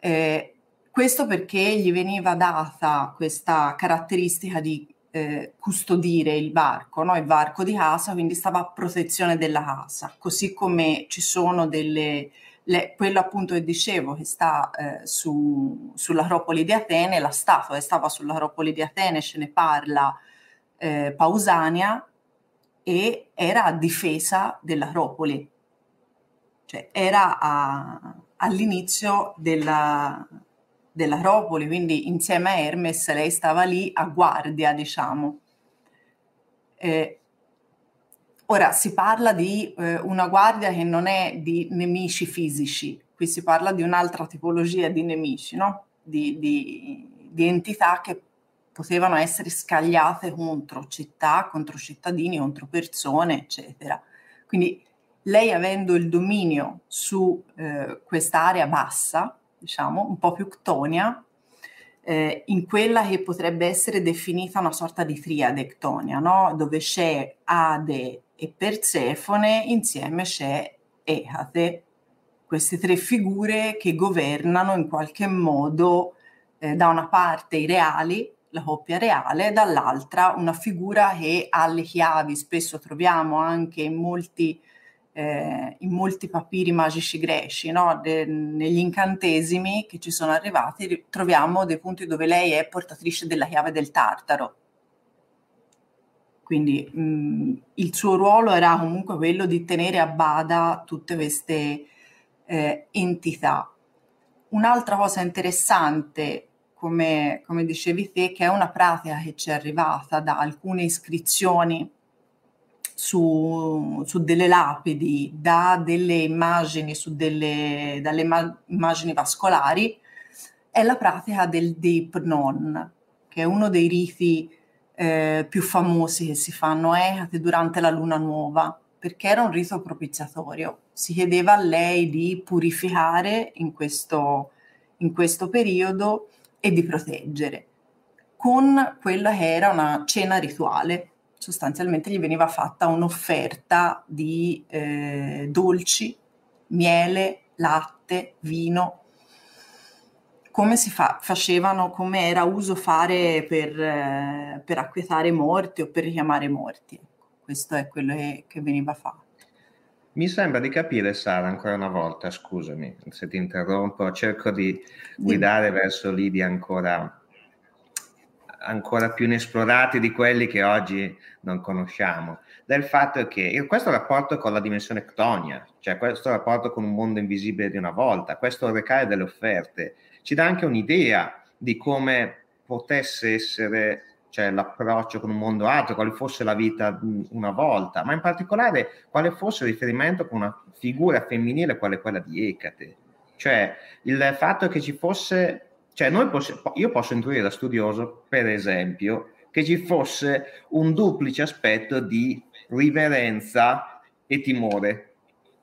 Eh, questo perché gli veniva data questa caratteristica di eh, custodire il varco, no? il varco di casa, quindi stava a protezione della casa, così come ci sono delle, le, quello appunto che dicevo che sta eh, su, sull'Acropoli di Atene, la statua che stava sull'Acropoli di Atene, ce ne parla eh, Pausania, e era a difesa dell'Acropoli, cioè era a, all'inizio della, dell'Acropoli, quindi insieme a Hermes lei stava lì a guardia, diciamo. Eh, ora si parla di eh, una guardia che non è di nemici fisici, qui si parla di un'altra tipologia di nemici, no? di, di, di entità che potevano essere scagliate contro città, contro cittadini, contro persone, eccetera. Quindi lei avendo il dominio su eh, quest'area bassa, diciamo, un po' più ctonia, eh, in quella che potrebbe essere definita una sorta di triade ctonia, no? dove c'è Ade, e Persefone, insieme c'è Ecate, queste tre figure che governano in qualche modo eh, da una parte i reali, la coppia reale, dall'altra una figura che ha le chiavi, spesso troviamo anche in molti, eh, in molti papiri magici greci, no? De, negli incantesimi che ci sono arrivati, troviamo dei punti dove lei è portatrice della chiave del Tartaro. Quindi mh, il suo ruolo era comunque quello di tenere a bada tutte queste eh, entità. Un'altra cosa interessante, come, come dicevi te, che è una pratica che ci è arrivata da alcune iscrizioni su, su, delle lapidi, da delle immagini, su delle, dalle ma- immagini vascolari, è la pratica del Deipnon, che è uno dei riti eh, più famosi che si fanno Ecate durante la luna nuova, perché era un rito propiziatorio. Si chiedeva a lei di purificare in questo, in questo periodo e di proteggere con quella che era una cena rituale. Sostanzialmente gli veniva fatta un'offerta di eh, dolci, miele, latte, vino, come si fa, facevano, come era uso fare per, eh, per acquietare morti o per richiamare morti. Questo è quello che, che veniva fatto. Mi sembra di capire, Sara, ancora una volta, scusami se ti interrompo, cerco di guidare verso lidi ancora, ancora più inesplorati di quelli che oggi non conosciamo, del fatto che questo rapporto con la dimensione ctonia, cioè questo rapporto con un mondo invisibile di una volta, questo recare delle offerte, ci dà anche un'idea di come potesse essere cioè l'approccio con un mondo altro, quale fosse la vita una volta, ma in particolare quale fosse il riferimento con una figura femminile quale quella di Ecate. Cioè il fatto che ci fosse, cioè poss- io posso intuire da studioso, per esempio, che ci fosse un duplice aspetto di riverenza e timore.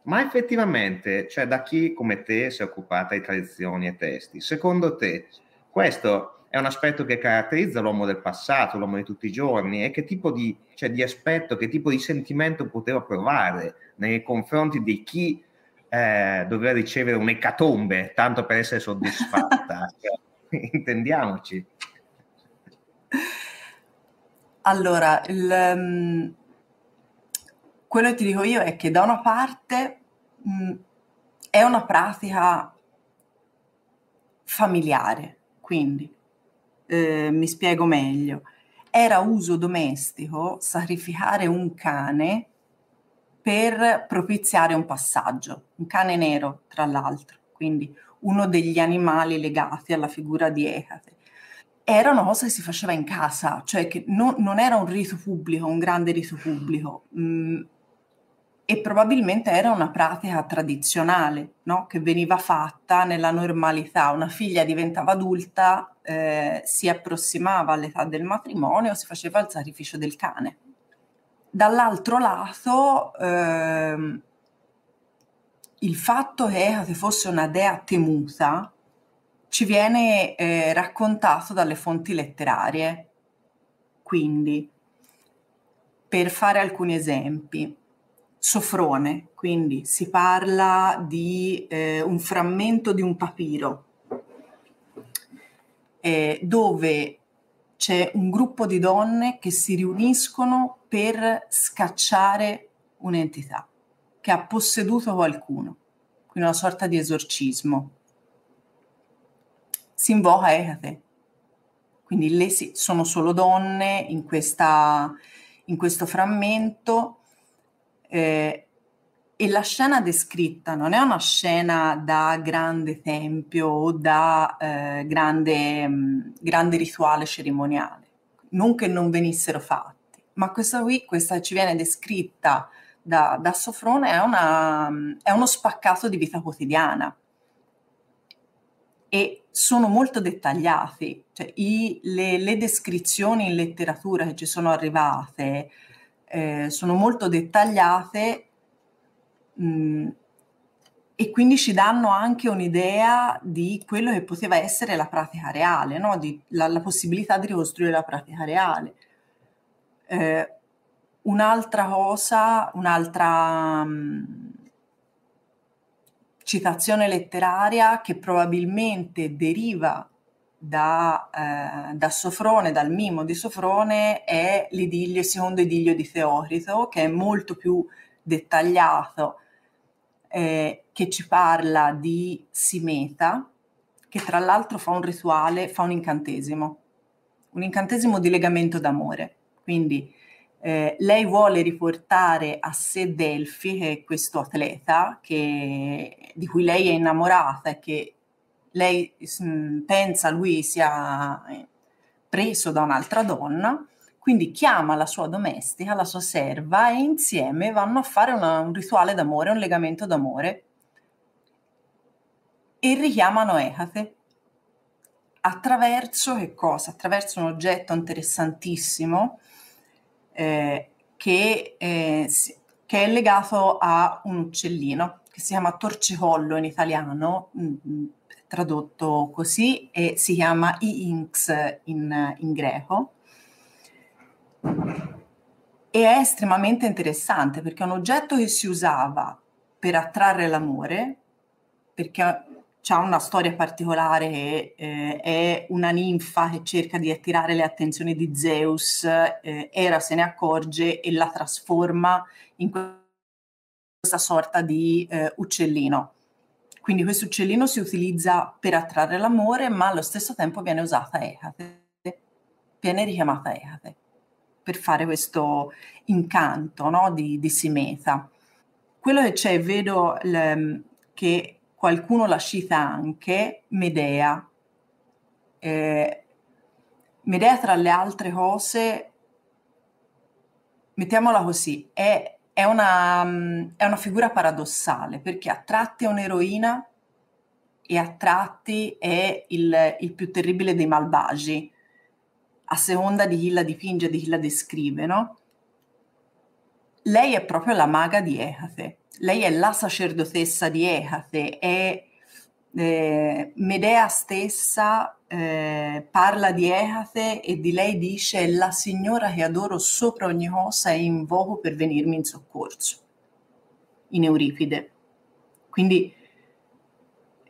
Ma effettivamente, cioè da chi come te si è occupata di tradizioni e testi, secondo te questo è un aspetto che caratterizza l'uomo del passato, l'uomo di tutti i giorni, e che tipo di, cioè, di aspetto, che tipo di sentimento poteva provare nei confronti di chi eh, doveva ricevere un'ecatombe, tanto per essere soddisfatta. cioè, intendiamoci. Allora, il, um, quello che ti dico io è che da una parte mh, mm, è una pratica familiare, quindi eh, mi spiego meglio. Era uso domestico sacrificare un cane per propiziare un passaggio, un cane nero tra l'altro, quindi uno degli animali legati alla figura di Ecate. Era una cosa che si faceva in casa, cioè che no, non era un rito pubblico, un grande rito pubblico, mh, mm, e probabilmente era una pratica tradizionale no? che veniva fatta nella normalità. Una figlia diventava adulta, eh, si approssimava all'età del matrimonio, si faceva il sacrificio del cane. Dall'altro lato, ehm, il fatto che Ecate fosse una dea temuta ci viene eh, raccontato dalle fonti letterarie. Quindi, per fare alcuni esempi, Sofrone, quindi si parla di eh, un frammento di un papiro eh, dove c'è un gruppo di donne che si riuniscono per scacciare un'entità che ha posseduto qualcuno, quindi una sorta di esorcismo. Si invoca Ecate, quindi le si, sono solo donne in, questa, in questo frammento eh, e la scena descritta non è una scena da grande tempio o da eh, grande, mh, grande, rituale cerimoniale, non che non venissero fatti, ma questa qui, questa ci viene descritta da, da Sofrone, è, una, è uno spaccato di vita quotidiana e sono molto dettagliati, cioè i, le, le, descrizioni in letteratura che ci sono arrivate eh, sono molto dettagliate mh, mm, e quindi ci danno anche un'idea di quello che poteva essere la pratica reale, no? di, la, la, possibilità di ricostruire la pratica reale. Eh, un'altra cosa, un'altra um, citazione letteraria che probabilmente deriva da, eh, da, Sofrone, dal mimo di Sofrone, è l'idillio, il secondo idillio di Teorito, che è molto più dettagliato, eh, che ci parla di Simeta, che tra l'altro fa un rituale, fa un incantesimo, un incantesimo di legamento d'amore. Quindi eh, lei vuole riportare a sé Delfi, che è questo atleta che, di cui lei è innamorata e che lei mh, mm, pensa lui sia eh, preso da un'altra donna, quindi chiama la sua domestica, la sua serva e insieme vanno a fare una, un rituale d'amore, un legamento d'amore e richiamano Ecate attraverso che cosa? Attraverso un oggetto interessantissimo eh, che, eh, che, è legato a un uccellino che si chiama torcicollo in italiano, mh, mm, mm, tradotto così, e si chiama i-inx in, in greco. E è estremamente interessante perché è un oggetto che si usava per attrarre l'amore, perché ha una storia particolare che eh, è una ninfa che cerca di attirare le attenzioni di Zeus, eh, Era se ne accorge e la trasforma in questa sorta di eh, uccellino. Quindi questo uccellino si utilizza per attrarre l'amore, ma allo stesso tempo viene usata Ecate, viene richiamata Ecate per fare questo incanto no, di, di Simeta. Quello che c'è, vedo l, che qualcuno la cita anche, Medea. Eh, Medea tra le altre cose, mettiamola così, è, è, una, è una figura paradossale perché a tratti è un'eroina e a tratti è il, il più terribile dei malvagi, a seconda di chi la dipinge, di chi la descrive, no? Lei è proprio la maga di Ecate lei è la sacerdotessa di Ecate e eh, Medea stessa eh, parla di Ecate e di lei dice la signora che adoro sopra ogni cosa e invoco per venirmi in soccorso. In Euripide. Quindi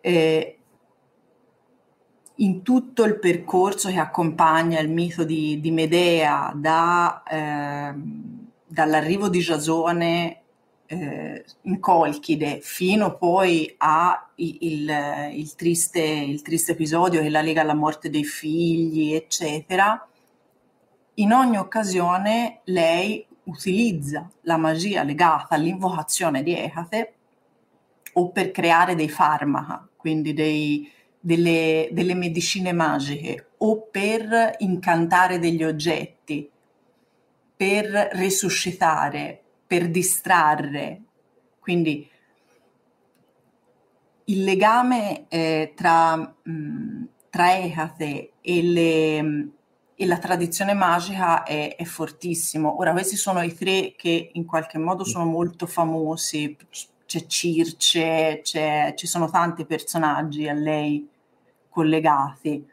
eh, in tutto il percorso che accompagna il mito di, di Medea da, eh, dall'arrivo di Giasone eh, in Colchide fino poi al triste, triste episodio che la lega alla morte dei figli, eccetera, in ogni occasione lei utilizza la magia legata all'invocazione di Ecate o per creare dei farmaca, quindi dei, delle, delle medicine magiche, o per incantare degli oggetti, per resuscitare, per distrarre. Quindi il legame eh, tra, mh, mm, tra Ecate e, le, e, la tradizione magica è, è, fortissimo. Ora, questi sono i tre che in qualche modo sono molto famosi. C'è Circe, c'è, ci sono tanti personaggi a lei collegati.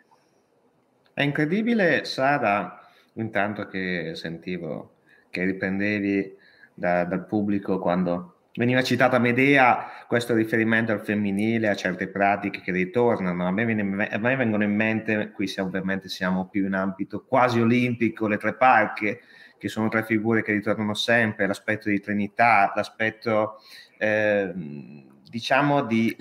È incredibile, Sara, intanto che sentivo che riprendevi da, dal pubblico quando veniva citata Medea, questo riferimento al femminile, a certe pratiche che ritornano. A me, viene, a me vengono in mente, qui siamo, ovviamente siamo più in ambito quasi olimpico, le tre parche, che sono tre figure che ritornano sempre, l'aspetto di Trinità, l'aspetto... Eh, diciamo di,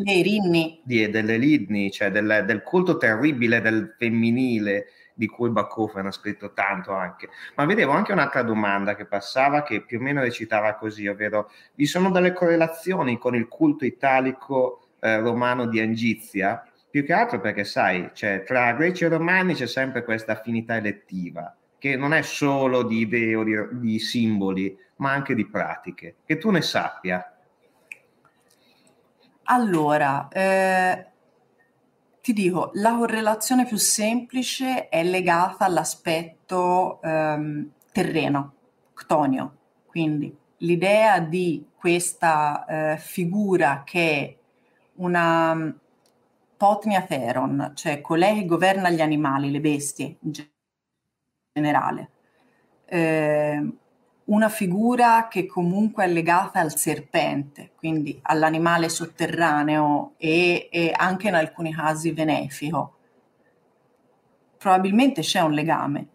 di, delle ridni, cioè del, del culto terribile del femminile di cui Bakofen ha scritto tanto anche. Ma vedevo anche un'altra domanda che passava che più o meno recitava così, ovvero vi sono delle correlazioni con il culto italico eh, romano di Angizia? Più che altro perché sai, cioè, tra greci e romani c'è sempre questa affinità elettiva, che non è solo di idee o di, di simboli, ma anche di pratiche. Che tu ne sappia. Allora, eh, ti dico, la correlazione più semplice è legata all'aspetto ehm, terreno, ctonio, quindi l'idea di questa eh, figura che è una mm, potnia theron, cioè colei che governa gli animali, le bestie in generale, eh, una figura che comunque è legata al serpente, quindi all'animale sotterraneo e, e anche in alcuni casi benefico. Probabilmente c'è un legame.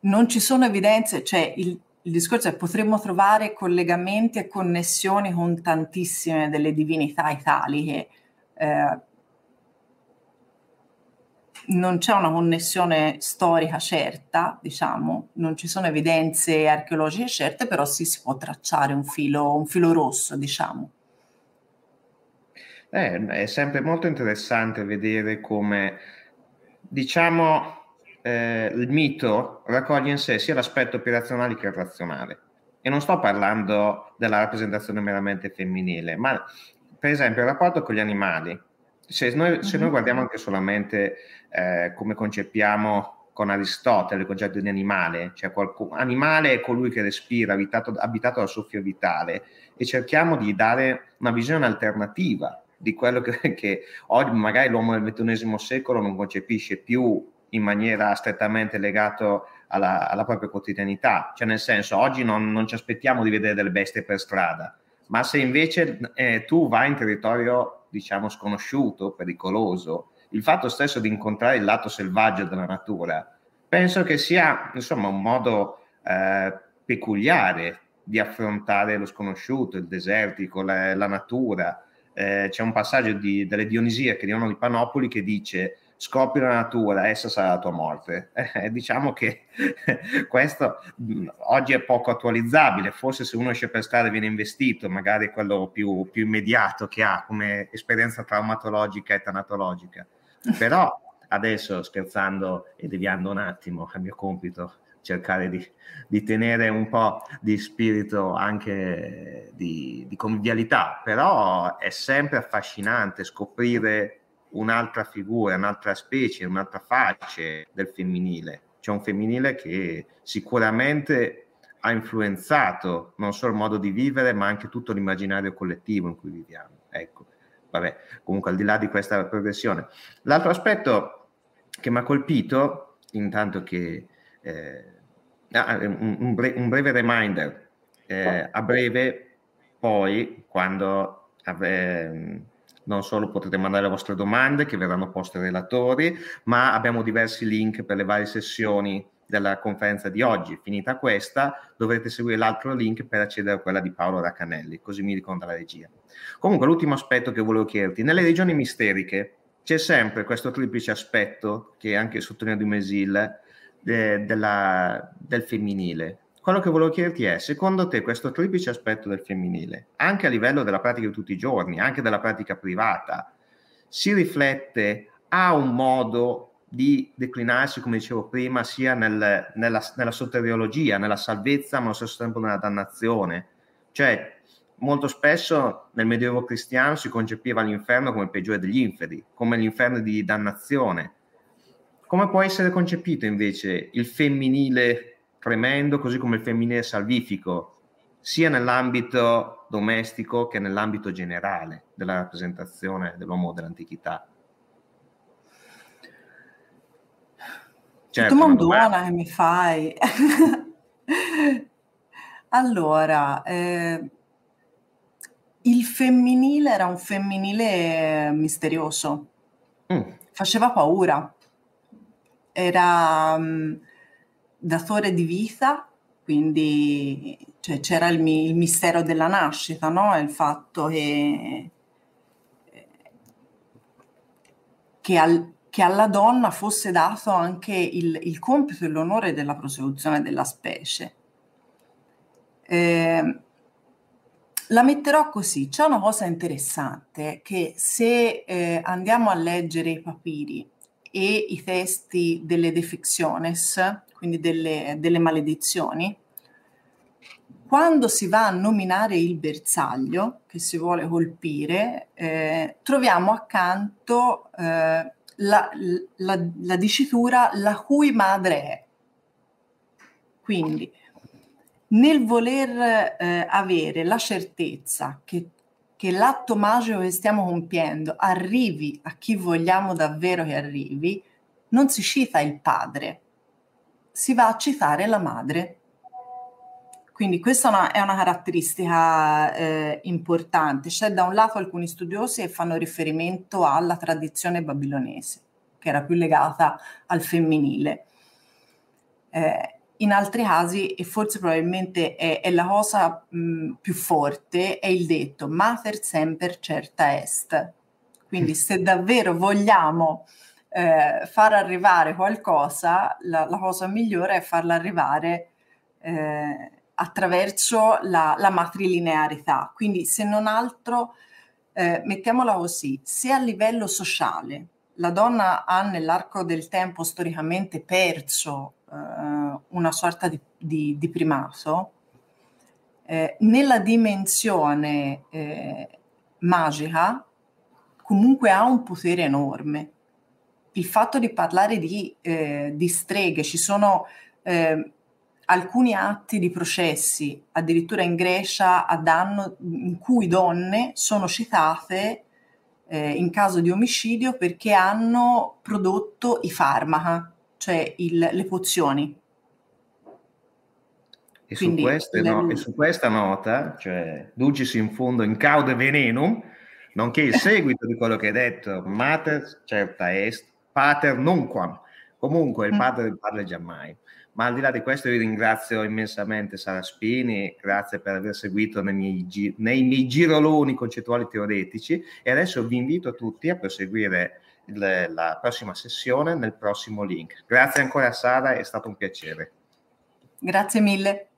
Non ci sono evidenze, cioè il, il discorso è potremmo trovare collegamenti e connessioni con tantissime delle divinità italiche. Eh, non c'è una connessione storica certa, diciamo, non ci sono evidenze archeologiche certe, però sì si può tracciare un filo, un filo rosso, diciamo. Eh, è sempre molto interessante vedere come, diciamo, eh, il mito raccoglie in sé sia l'aspetto più razionale che razionale. E non sto parlando della rappresentazione meramente femminile, ma per esempio il rapporto con gli animali. Se noi, se noi mhm. guardiamo anche solamente eh, come concepiamo con Aristotele il concetto di animale, cioè qualcuno, animale è colui che respira, abitato, abitato dal soffio vitale, e cerchiamo di dare una visione alternativa di quello che, che oggi magari l'uomo del XXI secolo non concepisce più in maniera strettamente legato alla, alla propria quotidianità. Cioè, nel senso, oggi non, non, ci aspettiamo di vedere delle bestie per strada, ma se invece eh, tu vai in territorio, diciamo, sconosciuto, pericoloso, il fatto stesso di incontrare il lato selvaggio della natura, penso che sia, insomma, un modo eh, peculiare di affrontare lo sconosciuto, il desertico, la, la natura. Eh, c'è un passaggio di, delle Dionisiache di uno di Panopoli che dice scopri la natura, essa sarà la tua morte. Eh, diciamo che questo oggi è poco attualizzabile, forse se uno esce per strada viene investito, magari quello più, più immediato che ha come esperienza traumatologica e tanatologica. Però adesso scherzando e deviando un attimo al mio compito, cercare di, di, tenere un po' di spirito anche di, di convivialità, però è sempre affascinante scoprire un'altra figura, un'altra specie, un'altra faccia del femminile. C'è un femminile che sicuramente ha influenzato non solo il modo di vivere, ma anche tutto l'immaginario collettivo in cui viviamo. Ecco, vabbè, comunque al di là di questa progressione. L'altro aspetto che mi ha colpito, intanto che eh, ah, un, un, bre- un, breve reminder, eh, a breve poi quando ave- non solo potete mandare le vostre domande che verranno poste ai relatori, ma abbiamo diversi link per le varie sessioni della conferenza di oggi. Finita questa, dovrete seguire l'altro link per accedere a quella di Paolo Raccanelli, così mi ricorda la regia. Comunque, l'ultimo aspetto che volevo chiederti, nelle regioni misteriche c'è sempre questo triplice aspetto, che anche sottolinea di Mesil, de, della, del femminile, quello che volevo chiederti è, secondo te questo triplice aspetto del femminile, anche a livello della pratica di tutti i giorni, anche della pratica privata, si riflette, ha un modo di declinarsi, come dicevo prima, sia nel, nella, nella soteriologia, nella salvezza, ma allo stesso tempo nella dannazione. Cioè, molto spesso nel Medioevo cristiano si concepiva l'inferno come il peggiore degli inferi, come l'inferno di dannazione. Come può essere concepito invece il femminile tremendo, così come il femminile salvifico, sia nell'ambito domestico che nell'ambito generale della rappresentazione dell'uomo dell'antichità. Certo, domandona che mi fai. allora, eh, il femminile era un femminile misterioso, mm. faceva paura, era... Um, datore di vita, quindi cioè, c'era il, il, mistero della nascita, no? il fatto che, che, al, che, alla donna fosse dato anche il, il compito e l'onore della prosecuzione della specie. Eh, la metterò così, c'è una cosa interessante che se eh, andiamo a leggere i papiri e i testi delle defecciones, quindi delle, delle maledizioni, quando si va a nominare il bersaglio che si vuole colpire, eh, troviamo accanto eh, la, la, la, dicitura la cui madre è. Quindi, nel voler eh, avere la certezza che, che l'atto magico che stiamo compiendo arrivi a chi vogliamo davvero che arrivi, non si cita il padre, si va a citare la madre. Quindi questa è una, è una caratteristica eh, importante. C'è da un lato alcuni studiosi che fanno riferimento alla tradizione babilonese, che era più legata al femminile. Eh, in altri casi, e forse probabilmente è, è la cosa mh, più forte, è il detto mater semper certa est. Quindi se davvero vogliamo eh, far arrivare qualcosa, la, la, cosa migliore è farla arrivare eh, attraverso la, la, matrilinearità. Quindi se non altro, eh, mettiamola così, se a livello sociale la donna ha nell'arco del tempo storicamente perso eh, una sorta di, di, di primato, eh, nella dimensione eh, magica comunque ha un potere enorme. Il fatto di parlare di, eh, di streghe, ci sono eh, alcuni atti di processi, addirittura in Grecia, a danno in cui donne sono citate eh, in caso di omicidio perché hanno prodotto i farmaca, cioè il, le pozioni. E su, queste, no, e su, questa nota, cioè dulcis in fondo in caude venenum, nonché il seguito di quello che hai detto, mater certa est, pater nunquam. Comunque il mm. padre del padre giammai. Ma al di là di questo io ringrazio immensamente Sara Spini, grazie per aver seguito nei miei, gi- nei miei giroloni concettuali teoretici e adesso vi invito tutti a proseguire il, la prossima sessione nel prossimo link. Grazie ancora Sara, è stato un piacere. Grazie mille.